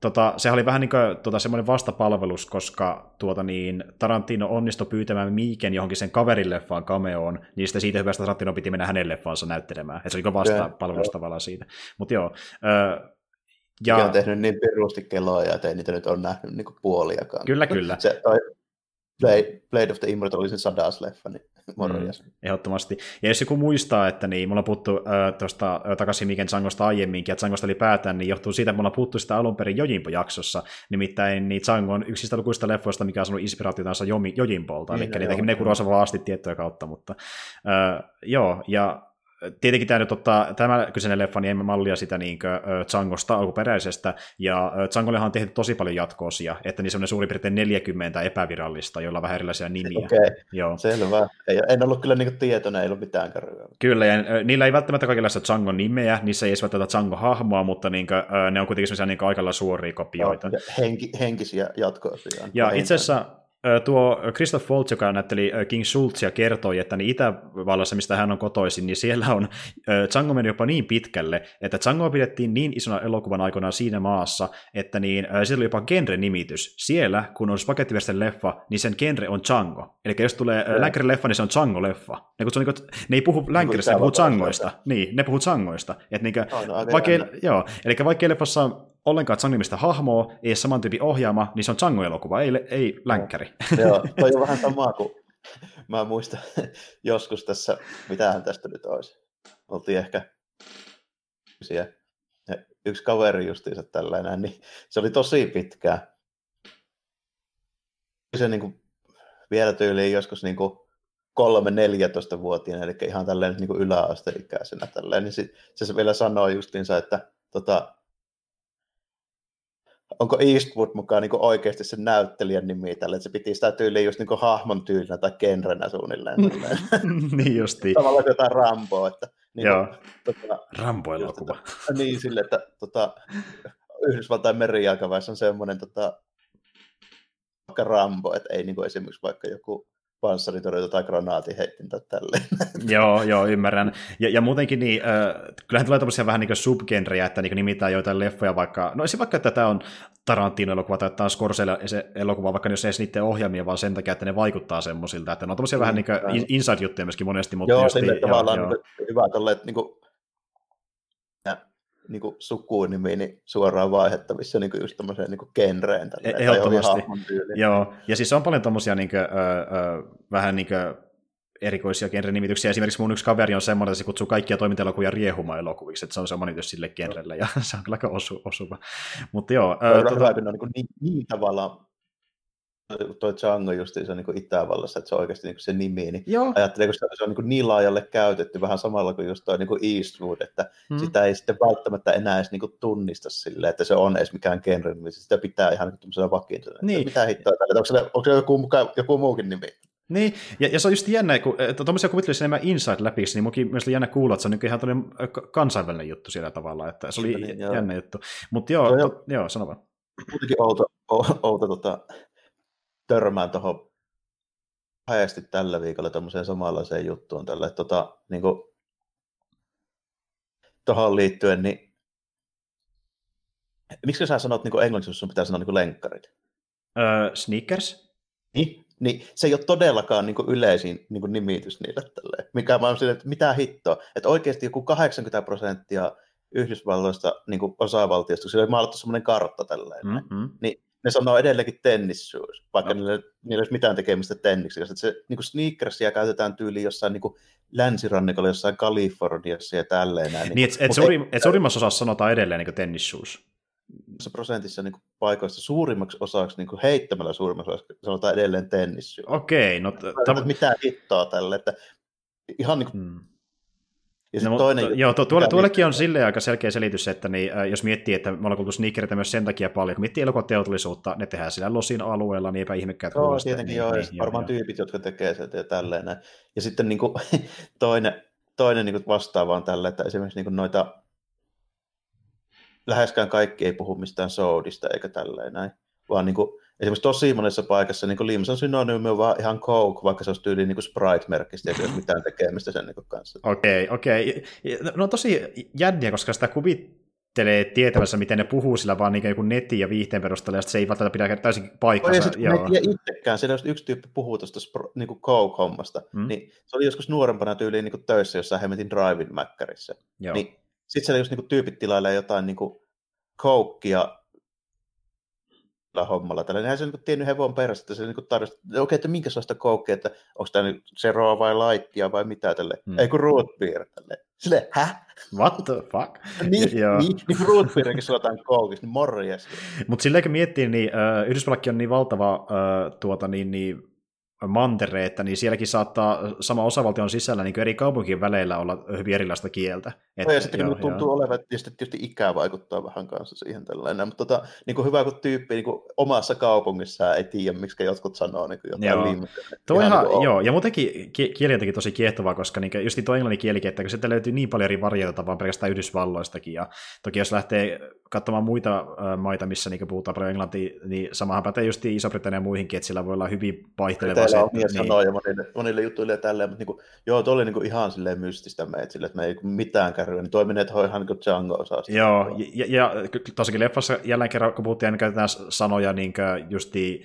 tota, sehän oli vähän niin kuin tota, semmoinen vastapalvelus, koska tuota, niin, Tarantino onnistui pyytämään Miiken johonkin sen kaverileffaan cameoon, niin sitten siitä hyvästä Tarantino piti mennä hänen leffaansa näyttelemään. Et se oli vastapalvelus tavallaan siitä. Mutta joo, ö, ja... on tehnyt niin pirusti keloja, että ei niitä nyt ole nähnyt niin puoliakaan. Kyllä, kyllä. Se, toi Blade, Blade of the Immortal oli se sadas-leffa, niin morjas. Mm, ehdottomasti. Ja jos joku muistaa, että niin, mulla on puhuttu äh, tuosta äh, takaisin Miken Zangosta aiemminkin, että Zangosta päätään, niin johtuu siitä, että mulla on puhuttu sitä alun perin Jojimpo-jaksossa. Nimittäin niin Zango on yksistä lukuista leffoista, mikä on saanut inspiraatiotansa Jojimpolta, niin, eli ne, ne kurosa asti tiettyä kautta, mutta äh, joo, ja tietenkin tämä nyt ottaa, tämä kyseinen leffa, niin emme mallia sitä niin Zangosta alkuperäisestä, ja Zangollehan on tehty tosi paljon jatkoosia, että niin on suurin piirtein 40 epävirallista, joilla on vähän erilaisia nimiä. Okei, okay. Joo. selvä. Ei, en ollut kyllä niin tietoinen, ei ollut mitään karvaa. Kyllä, ja niillä ei välttämättä kaikenlaista Zangon nimeä, niissä ei edes välttämättä Zango-hahmoa, mutta niin kuin, ne on kuitenkin sellaisia niin aikalla suoria kopioita. No, henki, henkisiä jatkoosia. Ja itse asiassa tuo Christoph Waltz, joka näytteli King Schultzia, kertoi, että niin Itävallassa, mistä hän on kotoisin, niin siellä on Django meni jopa niin pitkälle, että Django pidettiin niin isona elokuvan aikoinaan siinä maassa, että niin, siellä oli jopa genre-nimitys. Siellä, kun on spagettiversten leffa, niin sen genre on Django. Eli jos tulee yeah. leffa, niin se on Django-leffa. Ne, on, niin kuin, ne ei puhu länkäristä, ne puhuu Djangoista. Niin, ne puhuu Djangoista. Että niin no, no, vaikka, joo, eli vaikka leffassa ollenkaan Zhang-nimistä hahmoa, ei saman tyypin ohjaama, niin se on Django-elokuva, ei, ei länkkäri. Joo, toi on vähän samaa kuin mä muistan joskus tässä, mitähän tästä nyt olisi. Oltiin ehkä yksi kaveri justiinsa tällainen, niin se oli tosi pitkää. Se niin kuin, vielä tyyliin joskus niin kuin kolme 14 vuotiaana eli ihan tällainen niin kuin yläasteikäisenä tällainen, niin se, se vielä sanoi justiinsa, että tota, onko Eastwood mukaan niin oikeasti sen näyttelijän nimi tälle, että se piti sitä tyyliä just niin hahmon tyylinä tai genrenä suunnilleen. niin justiin. Tavallaan jotain Ramboa. Että, niin Joo, tota, Rambo-elokuva. Tota, niin, sille, että tota, Yhdysvaltain merijalkaväessä on semmoinen tota, vaikka Rambo, että ei niin kuin esimerkiksi vaikka joku panssaritorjunta tai granaatiheitintä tälleen. joo, joo, ymmärrän. Ja, ja muutenkin niin, äh, kyllähän tulee tämmöisiä vähän niin subgenrejä, että niin nimitään joitain leffoja vaikka, no se vaikka, että tämä on Tarantino-elokuva tai tämä on Scorsese-elokuva, vaikka jos ei edes niiden ohjaamia, vaan sen takia, että ne vaikuttaa semmoisilta, että ne on tämmöisiä mm, vähän niin kuin inside-juttuja myöskin monesti. Mutta joo, sille tavallaan joo. Niin hyvä tolle, että niin kuin, niin kuin sukunimi niin suoraan vaihettavissa niin kuin just tämmöiseen niin kuin genreen. Tälleen, Ehdottomasti. Joo, ja siis on paljon tommosia niin kuin, ö, ö, vähän niin kuin erikoisia genrenimityksiä. Esimerkiksi mun yksi kaveri on semmoinen, että se kutsuu kaikkia toimintaelokuvia riehuma-elokuviksi, että se on nimitys sille genrelle, ja se on kyllä aika osu, osuva. Mutta joo. Tuota... Hyvä, tota... on niin, niin, niin tavallaan tuo Django justiinsa niin Itävallassa, että se on oikeasti niin se nimi, niin Joo. ajattelee, kun se on niin, niin laajalle käytetty, vähän samalla kuin just tuo niin Eastwood, että hmm. sitä ei sitten välttämättä enää edes niin tunnista silleen, että se on edes mikään genre, niin sitä pitää ihan niin tämmöisellä vakiintuneena. Niin. Mitä hittoa tällä, onko se, onko se joku, joku muukin nimi? Niin, ja, ja se on just jännä, kun tuommoisia kuvittelisi enemmän inside läpi, niin munkin myös oli jännä kuulla, että se on niin ihan kansainvälinen juttu siellä tavalla, että se oli niin, jännä joo. juttu. Mutta joo, to, jo, joo, sano vaan. Kuitenkin outo, outo tota, törmään tuohon haesti tällä viikolla tuommoiseen samanlaiseen juttuun tälle, tota, niin kuin, tuohon liittyen, niin miksi sä sanot niin englanniksi, jos sun pitää sanoa niin lenkkarit? Uh, sneakers? Niin, niin, se ei ole todellakaan niin yleisin niin nimitys niille tälleen. Mikä mä oon että mitä hittoa. Että oikeasti joku 80 prosenttia Yhdysvalloista niin osavaltiosta, sillä oli maalattu semmoinen kartta tälleen. Mm-hmm. Niin ne sanoo edelleenkin tennisshoes, vaikka no. niillä, niillä ei ole mitään tekemistä tenniksi. Että se niin sneakersia käytetään tyyliin jossain niin länsirannikolla, jossain Kaliforniassa ja tälleen. Näin, niin, niin et, et, suuri, et suurimmassa osassa sanotaan edelleen niin tennisshoes. prosentissa niin paikoista suurimmaksi osaksi niin heittämällä suurimmaksi osaksi sanotaan edelleen tennisshoes. Okei, okay, no... T- mitään hittoa tälle, että ihan niin kuin, hmm ja no, toinen, to, joo, to, tuolle, tuollekin on silleen aika selkeä selitys, että niin, äh, jos miettii, että me ollaan kuultu sneakerita myös sen takia paljon, kun miettii elokuvateollisuutta, ne tehdään siellä Losin alueella, niin eipä ihmekään. Joo, kuulosta, tietenkin niin, joo, niin, joo, varmaan joo. tyypit, jotka tekee sitä ja tälleen. Ja sitten niin kuin, toinen, toinen niin kuin vastaava on tällä, että esimerkiksi niin kuin noita, läheskään kaikki ei puhu mistään soudista eikä tälleen näin, vaan niin kuin, esimerkiksi tosi monessa paikassa niin limsan synonyymi on vaan ihan Coke, vaikka se olisi tyyliin niin Sprite-merkkistä, eikä mitään tekemistä sen niin kanssa. Okei, okay, okei. Okay. No tosi jänniä, koska sitä kuvittelee tietävässä, miten ne puhuu sillä vaan niin joku netin ja viihteen perusteella, ja se ei välttämättä pidä täysin paikkansa. Ja sitten itsekään, siellä yksi tyyppi puhuu tuosta niin Coke-hommasta, mm. niin se oli joskus nuorempana tyyliin niin töissä jossain Hemmetin Drive-in mäkkärissä. Niin sitten siellä just niin tyypit tilailee jotain niin Cokea hommalla. Tällä eihän se niin tiennyt hevon perässä, että se niin tarjosi, okei, okay, että minkä sellaista koukea, että onko tämä nyt seroa vai laikkia vai mitä tälle. Hmm. Ei kun root beer tälle. Sille, hä? What the fuck? niin, niin, niin root beerikin suotaan koukissa, niin morjes. Mutta silleen miettii, niin uh, Yhdysvallatkin on niin valtava uh, tuota, niin, niin, mantereetta, niin sielläkin saattaa sama osavaltion sisällä niin eri kaupunkien väleillä olla hyvin erilaista kieltä. Että, ja sitten joo, tuntuu joo. olevan, että tietysti, tietysti ikää vaikuttaa vähän kanssa siihen tällainen, mutta tota, niin kuin hyvä kun tyyppi niin kuin omassa kaupungissaan ei tiedä, miksi jotkut sanoo niin kuin jotain joo. Tuo ihan, niin joo, ja muutenkin kieli on tosi kiehtovaa, koska niin, just tuo englannin kielikin, että kun sieltä löytyy niin paljon eri varjoita, vaan pelkästään Yhdysvalloistakin, ja toki jos lähtee katsomaan muita maita, missä niin puhutaan paljon englantia, niin samahan pätee just Iso-Britannia muihinkin, että sillä voi olla hyvin vaihteleva On niin, sanoa, ja monille, monille jutuille ja tälleen, mutta niin kuin, joo, tuo oli niin kuin ihan silleen mystistä meitä, sille, että me ei mitään kärryä, niin toimineet että ihan niin Django-osa. Joo, ja, ja tosikin leffassa jälleen kerran, kun puhuttiin, niin käytetään sanoja, niin justi,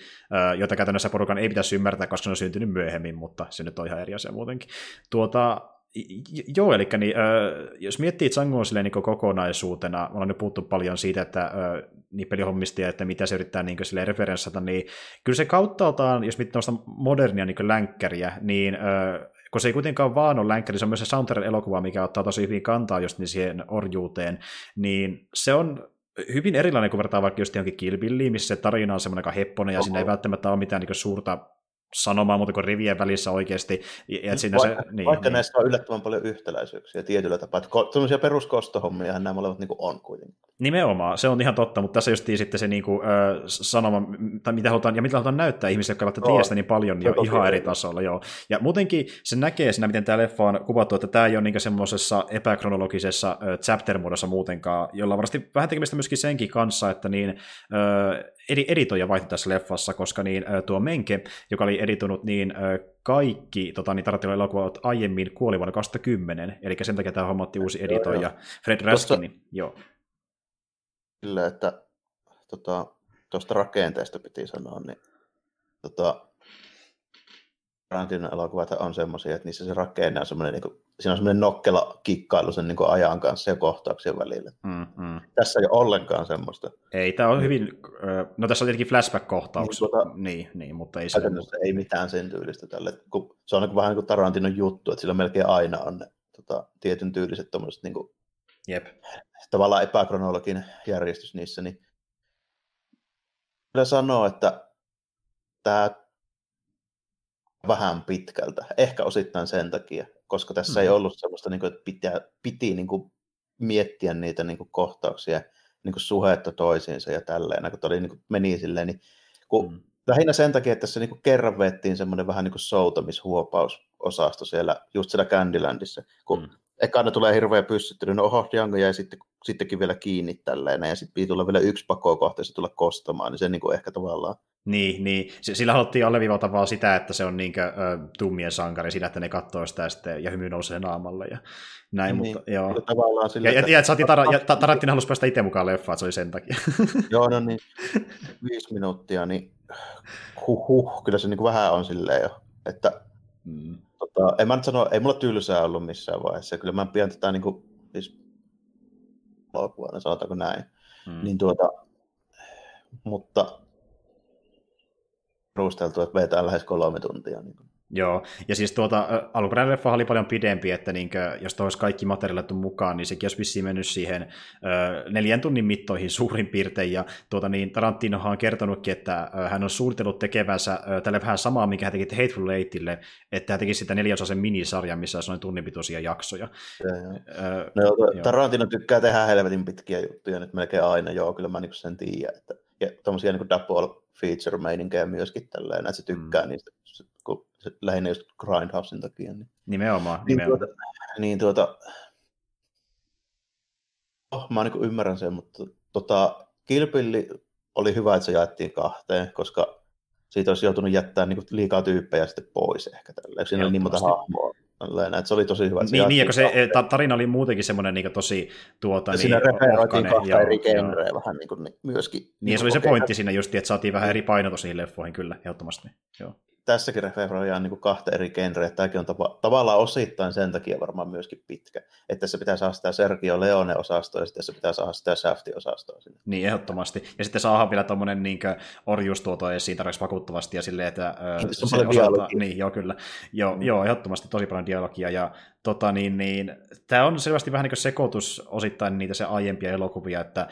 joita käytännössä porukan ei pitäisi ymmärtää, koska ne on syntynyt myöhemmin, mutta se nyt on ihan eri asia muutenkin. Tuota, Joo, eli niin, jos miettii silleen niin kokonaisuutena, me ollaan nyt puhuttu paljon siitä, että niin pelihommista ja että mitä se yrittää niin silleen referenssata, niin kyllä se kauttaaltaan, jos miettii modernia niin länkkäriä, niin kun se ei kuitenkaan vaan ole länkkäri, se on myös se Soundtrack-elokuva, mikä ottaa tosi hyvin kantaa just niin siihen orjuuteen, niin se on hyvin erilainen, kun vertaa vaikka just johonkin Kill Billiin, missä se tarina on semmoinen aika hepponen, ja Oho. siinä ei välttämättä ole mitään niin suurta sanomaan muuta kuin rivien välissä oikeasti. Ja siinä vaikka se, niin, vaikka niin. näistä on yllättävän paljon yhtäläisyyksiä tietyllä tapaa. Että sellaisia peruskostohommia nämä molemmat niin on kuitenkin. Nimenomaan, se on ihan totta, mutta tässä just sitten se niinku, äh, sanoma, tai mitä halutaan, ja mitä halutaan näyttää ihmisille, jotka ovat tiedä sitä niin paljon, niin on ihan eri tasolla. Joo. Ja muutenkin se näkee siinä, miten tämä leffa on kuvattu, että tämä ei ole niinku semmoisessa epäkronologisessa äh, chapter-muodossa muutenkaan, jolla on varmasti vähän tekemistä myöskin senkin kanssa, että niin, äh, edi, editoija vaihtui tässä leffassa, koska niin, tuo Menke, joka oli editunut niin kaikki tota, niin Tarantinon elokuvat aiemmin kuoli vuonna 2010, eli sen takia tämä hommatti uusi editoija, Fred Raskini. Tossa... Joo sille, että tuosta tota, rakenteesta piti sanoa, niin tota, Tarantinon elokuvat on semmoisia, että niissä se rakenne on semmoinen, niin kuin, siinä on semmoinen nokkela kikkailu sen niin kuin ajan kanssa ja kohtauksien välillä. Mm, mm. Tässä ei ole ollenkaan semmoista. Ei, tämä on hyvin, no tässä on tietenkin flashback-kohtaus, niin, tuota, niin, niin, mutta ei se ei mitään sen tyylistä tälle, kun se on niin kuin, vähän niin kuin Tarantinon juttu, että sillä melkein aina on ne tota, tietyn tyyliset tommoset, niin kuin, Jep tavallaan epäkronologinen järjestys niissä, niin kyllä sanoo, että tämä vähän pitkältä, ehkä osittain sen takia, koska tässä mm. ei ollut sellaista, niin kuin, että pitää, piti niin kuin, miettiä niitä niin kuin, kohtauksia, niin kuin, suhetta toisiinsa ja tälleen, kun oli, niin kuin, meni silleen, niin kun, mm. lähinnä sen takia, että tässä niin kuin, kerran vettiin semmoinen vähän niin kuin soutamishuopausosasto siellä, just siellä Candylandissa, kun mm ekana tulee hirveä pyssyttely, no oho, Django jäi sitten, sittenkin vielä kiinni tälleen, ja sitten piti tulla vielä yksi pakko kohta ja tulla kostamaan, niin se niin kuin ehkä tavallaan... Niin, niin. Sillä haluttiin alleviivata vaan sitä, että se on niinkö, ö, tummien sankari siinä, että ne katsoo sitä sitten, ja hymy nousee naamalle ja näin, niin, mutta joo. Tavallaan sille, ja, että... ja, ja, tar- ja Tarantino halusi päästä itse mukaan leffaan, se oli sen takia. joo, no niin, viisi minuuttia, niin huh, huh kyllä se niin kuin vähän on silleen jo, että mm tota, en mä nyt sano, ei mulla tylsää ollut missään vaiheessa. Kyllä mä pidän tätä niin kuin, siis elokuvana, sanotaanko näin. Hmm. Niin tuota, mutta perusteltu, että vetää lähes kolme tuntia. Niin kuin. Joo, ja siis tuota, alkuperäinen leffa oli paljon pidempi, että niinkö, jos olisi kaikki materiaalit mukaan, niin sekin olisi vissiin mennyt siihen ö, neljän tunnin mittoihin suurin piirtein, ja tuota, niin Tarantinohan on kertonutkin, että ö, hän on suunnitellut tekevänsä ö, tälle vähän samaa, minkä hän teki Hateful Eightille, että hän teki sitä neljäsosaisen minisarjan, missä olisi noin tunnin pituisia jaksoja. Ja, Ö, no, joo. Tarantino tykkää tehdä helvetin pitkiä juttuja nyt melkein aina, joo, kyllä mä niin sen tiedän, että ja tuommoisia niin double feature-meininkejä myöskin tälleen, että se tykkää mm. niistä, kun se, lähinnä just Grindhousein takia. Niin, nimenomaan, niin, nimenomaan. Tuota, niin tuota, oh, mä niin ymmärrän sen, mutta tota, Kilpilli oli hyvä, että se jaettiin kahteen, koska siitä olisi joutunut jättää niin liikaa tyyppejä sitten pois ehkä tällä. Siinä oli niin monta hahmoa. Tälleen, että se oli tosi hyvä. Niin, niin ja se eh, ta- tarina oli muutenkin semmoinen niin tosi tuota, ja niin, siinä referoitiin kahta joo, eri genreä vähän niin kuin, niin, myöskin. Niin, niin se oli se pointti siinä just, että saatiin vähän eri painotus niihin leffoihin kyllä, ehdottomasti. Joo tässäkin referoidaan niin kahta eri genreä. Tämäkin on tava, tavallaan osittain sen takia varmaan myöskin pitkä. Että se pitää saada sitä Sergio Leone-osastoa ja sitten se pitää saada sitä Shafti-osastoa sinne. Niin, ehdottomasti. Ja sitten saadaan vielä tuommoinen niin orjuustuoto esiin tarvitsisi vakuuttavasti ja silleen, että se, se osalta, niin, joo, kyllä. Joo, mm. joo, ehdottomasti tosi paljon dialogia ja tota, niin, niin, tämä on selvästi vähän niin sekoitus osittain niitä se aiempia elokuvia, että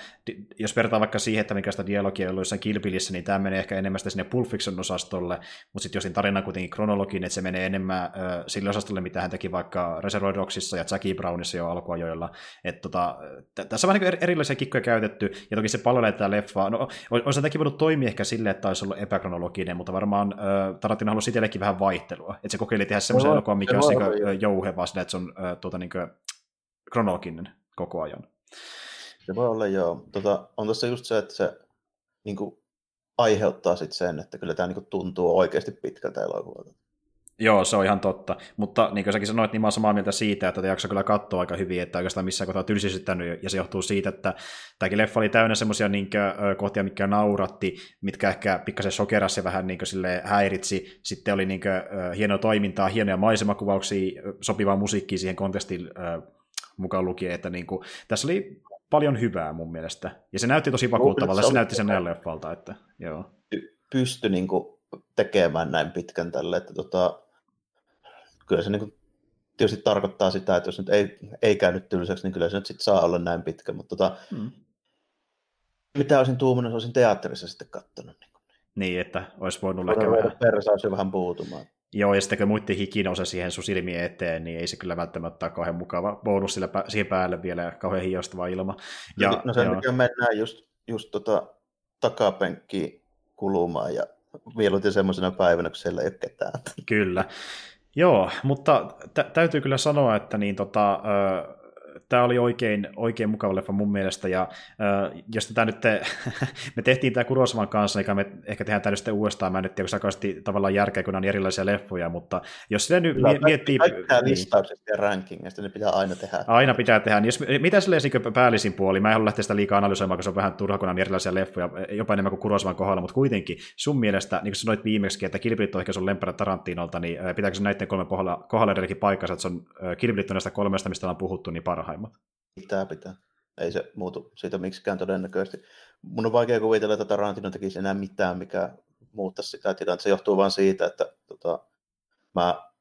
jos vertaa vaikka siihen, että mikä sitä dialogia on ollut jossain kilpilissä, niin tämä menee ehkä enemmän sinne Pulp Fiction-osastolle, mutta sitten jos tarina on kuitenkin kronologinen, että se menee enemmän äh, sille osastolle, mitä hän teki vaikka Reservoir Dogsissa ja Jackie Brownissa jo alkuajoilla. Et, tota, tässä on vähän niin erilaisia kikkoja käytetty, ja toki se palvelee tätä leffaa. No, olisi tämäkin voinut toimia ehkä silleen, että olisi ollut epäkronologinen, mutta varmaan äh, Tarantino halusi itsellekin vähän vaihtelua. Että se kokeili tehdä semmoisen elokuvan, mikä on niin jouhevaa että se on äh, tuota, niin kuin, kronologinen koko ajan. Se voi olla joo. Tota, on tässä just se, että se niin kuin, aiheuttaa sit sen, että kyllä tämä niin kuin, tuntuu oikeasti pitkältä elokuvalta. Joo, se on ihan totta. Mutta niin kuin säkin sanoit, niin mä oon samaa mieltä siitä, että tätä jakso kyllä katsoa aika hyvin, että oikeastaan missään kohtaa tylsistyttänyt, ja se johtuu siitä, että tämäkin leffa oli täynnä semmoisia niin kohtia, mitkä nauratti, mitkä ehkä pikkasen sokerasi ja vähän niin sille häiritsi. Sitten oli niin kuin, hienoa toimintaa, hienoja maisemakuvauksia, sopivaa musiikkia siihen kontekstiin mukaan lukien, että niin kuin, tässä oli paljon hyvää mun mielestä. Ja se näytti tosi vakuuttavalta, se, se näytti sen näin leffalta. Että, joo. Pysty niin kuin tekemään näin pitkän tälle, että tota, kyllä se niin kuin, tietysti tarkoittaa sitä, että jos nyt ei, ei käynyt tylsäksi, niin kyllä se nyt sit saa olla näin pitkä, mutta tota, mm. mitä olisin tuumannut, olisin teatterissa sitten katsonut. Niin, niin että olisi voinut ehkä vähän... Olisi vähän puutumaan. Joo, ja sitten kun muiden hiki nousee siihen sun silmien eteen, niin ei se kyllä välttämättä ole kauhean mukava bonus sillä siihen päälle vielä ja kauhean hiostava ilma. Ja, no sen takia mennään just, just tota takapenkkiin kulumaan ja mieluiten semmoisena päivänä, kun siellä ei ole ketään. Kyllä. Joo, mutta tä- täytyy kyllä sanoa, että niin tota, ö, tämä oli oikein, oikein mukava leffa mun mielestä, ja äh, jos tätä nyt, te, me tehtiin tämä Kurosavan kanssa, eikä me ehkä tehdään tämä sitten uudestaan, mä en nyt tiedä, kun tavallaan järkeä, kun on erilaisia leffoja, mutta jos se nyt Kyllä, miettii... Kaikki niin, listauksesta ja rankingista, ne pitää aina tehdä. Aina pitää tehdä. Niin jos, mitä niin päällisin puoli, mä en halua lähteä sitä liikaa analysoimaan, koska se on vähän turha, kun on erilaisia leffoja, jopa enemmän kuin Kurosavan kohdalla, mutta kuitenkin sun mielestä, niin kuin sanoit viimeksi, että Kilpit on ehkä sun lempärä Tarantinolta, niin pitääkö se näiden kolmen kohdalla, kohdalla paikkansa, että se on Kilpit näistä kolmesta, mistä ollaan puhuttu, niin parhaimmat? Pitää, pitää. Ei se muutu siitä miksikään todennäköisesti. Mun on vaikea kuvitella, että Tarantino tekisi enää mitään, mikä muuttaisi sitä tilannetta. Se johtuu vain siitä, että tota, mä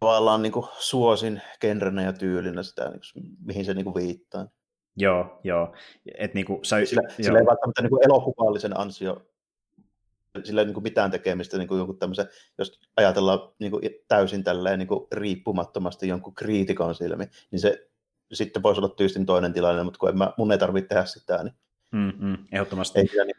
tavallaan niin kuin suosin genrenä ja tyylinä sitä, niin kuin, mihin se niin kuin viittaa. Joo, joo. Et niin kuin, sä, sillä, joo. sillä ei välttämättä niin kuin elokuvallisen ansio sillä ei niin kuin mitään tekemistä niin kuin jonkun tämmöisen, jos ajatellaan niin kuin täysin tälleen niin kuin riippumattomasti jonkun kriitikon silmi, niin se sitten voisi olla tyystin toinen tilanne, mutta kun en mä, mun ei tarvitse tehdä sitä, niin Mm-hmm, ehdottomasti. Ei, niin,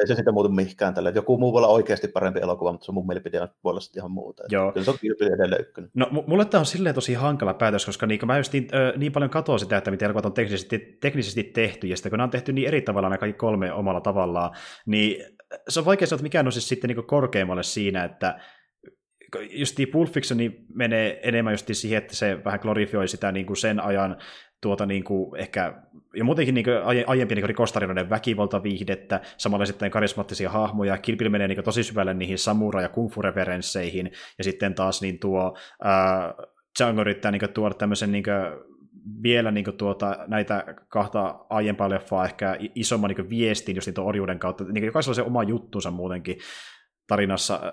ei se sitä muutu mihinkään tällä. Joku muu voi olla oikeasti parempi elokuva, mutta se on mun mielipide voi olla sitten ihan muuta. Joo. Kyllä se on kyllä edelleen ykkönen. No mulle tämä on silleen tosi hankala päätös, koska niin, mä just niin, äh, niin paljon katoa sitä, että miten elokuvat on teknisesti, teknisesti tehty, ja sitten kun ne on tehty niin eri tavalla nämä kaikki kolme omalla tavallaan, niin se on vaikea sanoa, että mikä on siis sitten niin korkeammalle siinä, että just Pulp Fiction niin menee enemmän just siihen, että se vähän glorifioi sitä niin kuin sen ajan tuota niin kuin ehkä, ja muutenkin niin kuin aiempien niin rikostarinoiden väkivaltaviihdettä, samalla sitten karismaattisia hahmoja, Kilpil menee niin tosi syvälle niihin samura- ja kung referensseihin ja sitten taas niin tuo ää, Django yrittää niin kuin, tuoda tämmöisen niin kuin, vielä niin kuin, tuota, näitä kahta aiempaa leffaa ehkä isomman niin viestin just niin orjuuden kautta, niin jokaisella se oma juttunsa muutenkin tarinassa.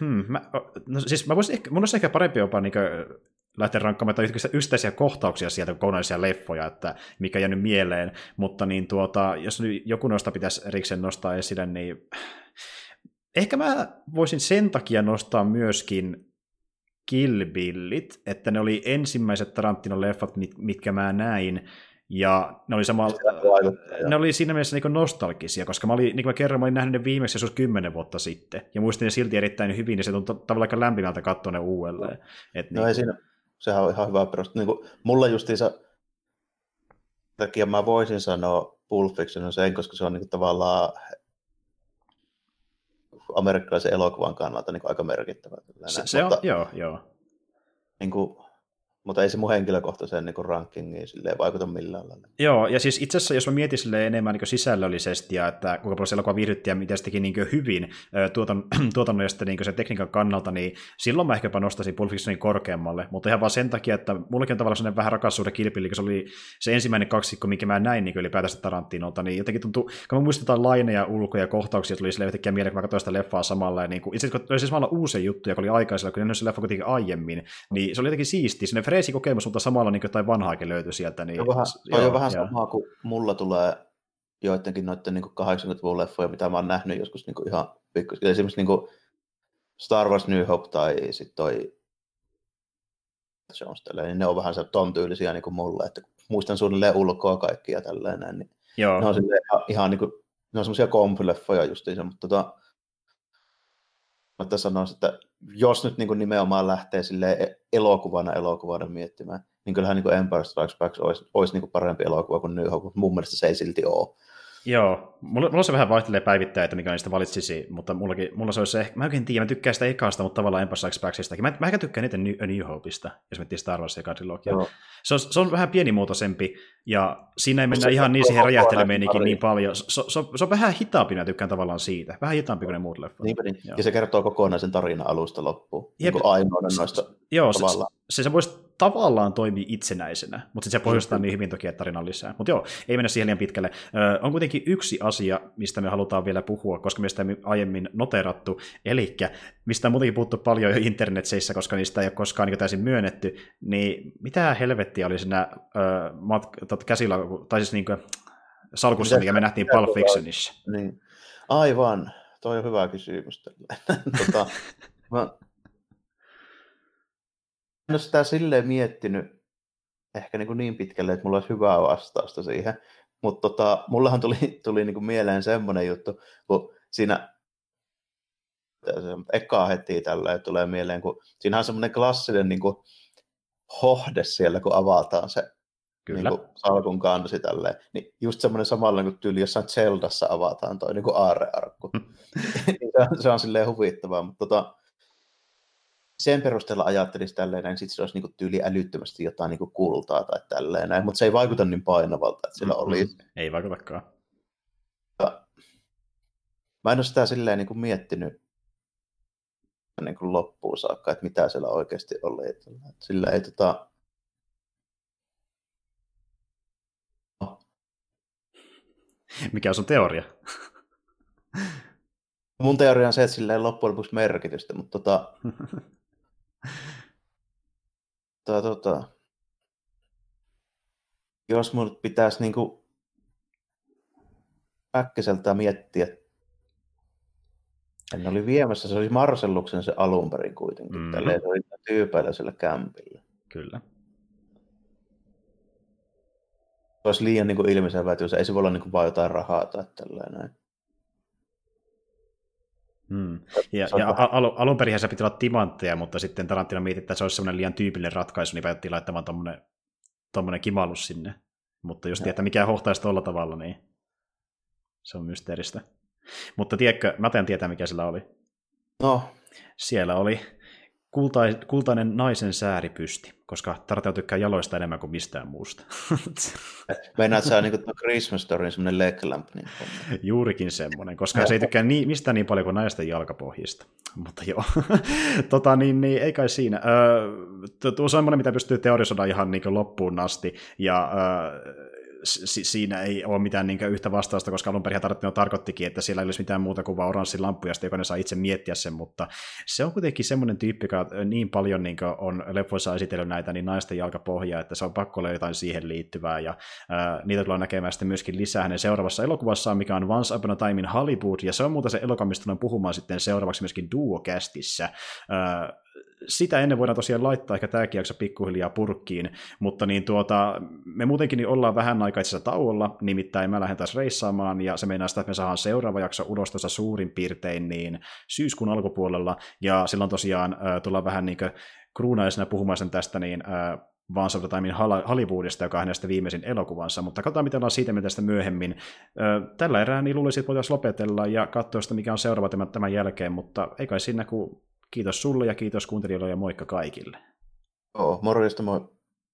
Hmm, mä, no, siis mä voisin ehkä, mun olisi ehkä parempi jopa niin kuin, lähteä rankkaamaan yksittäisiä kohtauksia sieltä, kokonaisia leffoja, että mikä jäänyt mieleen, mutta niin tuota, jos nyt joku noista pitäisi erikseen nostaa esille, niin ehkä mä voisin sen takia nostaa myöskin Kill Billit, että ne oli ensimmäiset Tarantino-leffat, mitkä mä näin, ja ne oli, samalla, ne oli siinä mielessä niin nostalgisia, koska mä olin, niin kuin mä kerran, mä olin nähnyt ne viimeksi joskus kymmenen vuotta sitten, ja muistin ne silti erittäin hyvin, ja se tuntui tavallaan aika lämpimältä katsoa ne uudelleen. Et no niin ei siinä, sehän on ihan hyvä perusta. Niin kuin, mulla justiinsa, takia mä voisin sanoa Pulp Fiction on sen, koska se on niin kuin, tavallaan amerikkalaisen elokuvan kannalta niin kuin, aika merkittävä. Se, se on, joo, joo. Niin kuin, mutta ei se mun henkilökohtaiseen niin rankingiin silleen vaikuta millään lailla. Joo, ja siis itse asiassa jos mä mietin sille enemmän niin sisällöllisesti ja että kuinka paljon se elokuva viihdytti ja miten se teki niin hyvin tuotan, sitten niin se tekniikan kannalta, niin silloin mä ehkäpä nostaisin Pulp Fictionin korkeammalle, mutta ihan vaan sen takia, että mullekin on tavallaan sellainen vähän rakas suhde kilpili, se oli se ensimmäinen kaksikko, minkä mä näin niin ylipäätänsä Tarantinolta, niin jotenkin tuntuu, kun mä muistetaan laineja, ulkoja ja kohtauksia, tuli sille yhtäkkiä mieleen, kun mä katsoin sitä leffaa samalla, ja niin kuin, itse asiassa kun oli siis uusia juttuja, kun oli aikaisella, kun en se leffa kuitenkin aiemmin, niin se oli jotenkin siisti, freesi kokemus, mutta samalla niin jotain vanhaakin löytyi sieltä. Niin, on vähän, joo, on vähän samaa kuin mulla tulee joidenkin noiden niin 80-luvun leffoja, mitä mä oon nähnyt joskus niin ihan pikkus. Esimerkiksi niin kuin Star Wars New Hope tai sitten toi Jones, niin ne on vähän se ton tyylisiä niin kuin mulle, että muistan suunnilleen ulkoa kaikkia tälleen niin Joo. ne on ihan, ihan niin kuin, ne on semmoisia kompyleffoja justiinsa, mutta tota, mutta sanoisin, että jos nyt niin kuin nimenomaan lähtee sille elokuvana elokuvana miettimään, niin kyllähän niin kuin Empire Strikes Back olisi, olisi niin kuin parempi elokuva kuin New Hope, mutta mun mielestä se ei silti ole. Joo, mulla, mulla se vähän vaihtelee päivittäin, että mikä niistä valitsisi, mutta mullakin, mulla se olisi ehkä, mä oikein tiedän, mä tykkään sitä ekasta, mutta tavallaan Empire Strikes Backsistakin. Mä, mä ehkä tykkään niitä New, New Hopeista, jos miettii Star Wars ja trilogia. Se on, se on vähän pienimuotoisempi, ja siinä ei mennä se ihan niin siihen räjähtelemeenikin niin paljon. Se, se, on, se on vähän hitaampi, mä tykkään tavallaan siitä. Vähän hitaampi kuin ne muut leffat. Niin, niin. Ja se kertoo kokonaisen tarinan alusta loppuun. Jep. Niin ainoana noista Joo, tavallaan. Se, se, se voisi tavallaan toimii itsenäisenä, mutta sitten se pohjustaa niin hyvin toki, että tarinan lisää. Mutta joo, ei mennä siihen liian pitkälle. Ö, on kuitenkin yksi asia, mistä me halutaan vielä puhua, koska me sitä aiemmin noterattu, eli mistä on muutenkin puhuttu paljon jo internetseissä, koska niistä ei ole koskaan niin täysin myönnetty, niin mitä helvettiä oli siinä ö, mat- käsillä, tai siis niin kuin, salkussa, mikä me nähtiin Pulp Fictionissa? Niin. Aivan, toi on hyvä kysymys. tota, Mä en ole sitä silleen miettinyt ehkä niin, kuin niin pitkälle, että mulla olisi hyvää vastausta siihen. Mutta tota, mullahan tuli, tuli niin kuin mieleen semmoinen juttu, kun siinä eka heti tällä tulee mieleen, kun siinä on semmoinen klassinen niin kuin hohde siellä, kun avataan se Kyllä. Niin kuin salkun kansi tälleen. Niin just semmoinen samalla niin kuin tyyli jossain Zeldassa avataan toi niin kuin aarrearkku. Niin se, on, se on silleen huvittavaa, mutta tota, sen perusteella ajattelisi tälleen näin, sitten se olisi niin kuin tyyli älyttömästi jotain niin kuin kultaa tai tälleen mutta se ei vaikuta niin painavalta, että sillä mm-hmm. oli. Ei vaikutakaan. Ja, mä en ole sitä silleen niin kuin miettinyt niin kuin loppuun saakka, että mitä siellä oikeasti oli. Sillä ei tota... Mikä on sun teoria? Mun teoria on se, että sillä ei loppujen lopuksi merkitystä, mutta tota... tota, tota... Jos mun pitäisi niinku äkkiseltä miettiä ne oli viemässä, se oli Marselluksen se alun perin kuitenkin. Mm. Tälleen se oli tyypeillä sillä kämpillä. Kyllä. Se olisi liian niin ilmiselvää, että jos ei se voi olla niin kuin vain jotain rahaa tai tällainen. Hmm. Ja, ja al- alun perin se piti olla timantteja, mutta sitten Tarantino mietti, että se olisi semmoinen liian tyypillinen ratkaisu, niin päätettiin laittamaan tuommoinen, tuommoinen kimallus sinne. Mutta jos tietää, mikä hohtaisi tuolla tavalla, niin se on mysteeristä. Mutta tiedätkö, mä teen tietää, mikä sillä oli. No. Siellä oli kultais, kultainen naisen sääripysti, koska Tarteo tykkää jaloista enemmän kuin mistään muusta. Meinaat sä niin kuin Christmas Storyn semmoinen leg lamp. Niin Juurikin semmoinen, koska se ei tykkää niin, mistään niin paljon kuin naisten jalkapohjista. Mutta joo, tota, niin, niin, ei kai siinä. Öö, tuo on semmoinen, mitä pystyy teorisoida ihan niin loppuun asti, ja öö, si- siinä ei ole mitään niin yhtä vastausta, koska alun perin Tarantino tarkoittikin, että siellä ei olisi mitään muuta kuin vaan oranssi lamppu, ja jokainen saa itse miettiä sen, mutta se on kuitenkin semmoinen tyyppi, joka niin paljon niin on leffoissa esitellyt näitä niin naisten jalkapohjaa, että se on pakko olla jotain siihen liittyvää, ja ää, niitä tullaan näkemään sitten myöskin lisää hänen seuraavassa elokuvassaan, mikä on Once Upon a Time in Hollywood, ja se on muuta se elokuva, mistä puhumaan sitten seuraavaksi myöskin Duokästissä. Ää, sitä ennen voidaan tosiaan laittaa ehkä tämäkin jakso pikkuhiljaa purkkiin, mutta niin tuota, me muutenkin niin ollaan vähän aikaisessa tauolla, nimittäin mä lähden taas reissaamaan, ja se meinaa sitä, että me saadaan seuraava jakso ulos tuossa suurin piirtein niin syyskuun alkupuolella, ja silloin tosiaan äh, tullaan vähän niin kruunaisena puhumaan sen tästä, niin äh, vaan of Hollywoodista, joka on hänestä viimeisin elokuvansa, mutta katsotaan, mitä ollaan siitä mieltä myöhemmin. Tällä erää niin luulisin, että voitaisiin lopetella ja katsoa sitä, mikä on seuraava tämän jälkeen, mutta ei kai siinä, kun kiitos sulle ja kiitos kuuntelijoille ja moikka kaikille. Joo, morjesta moi.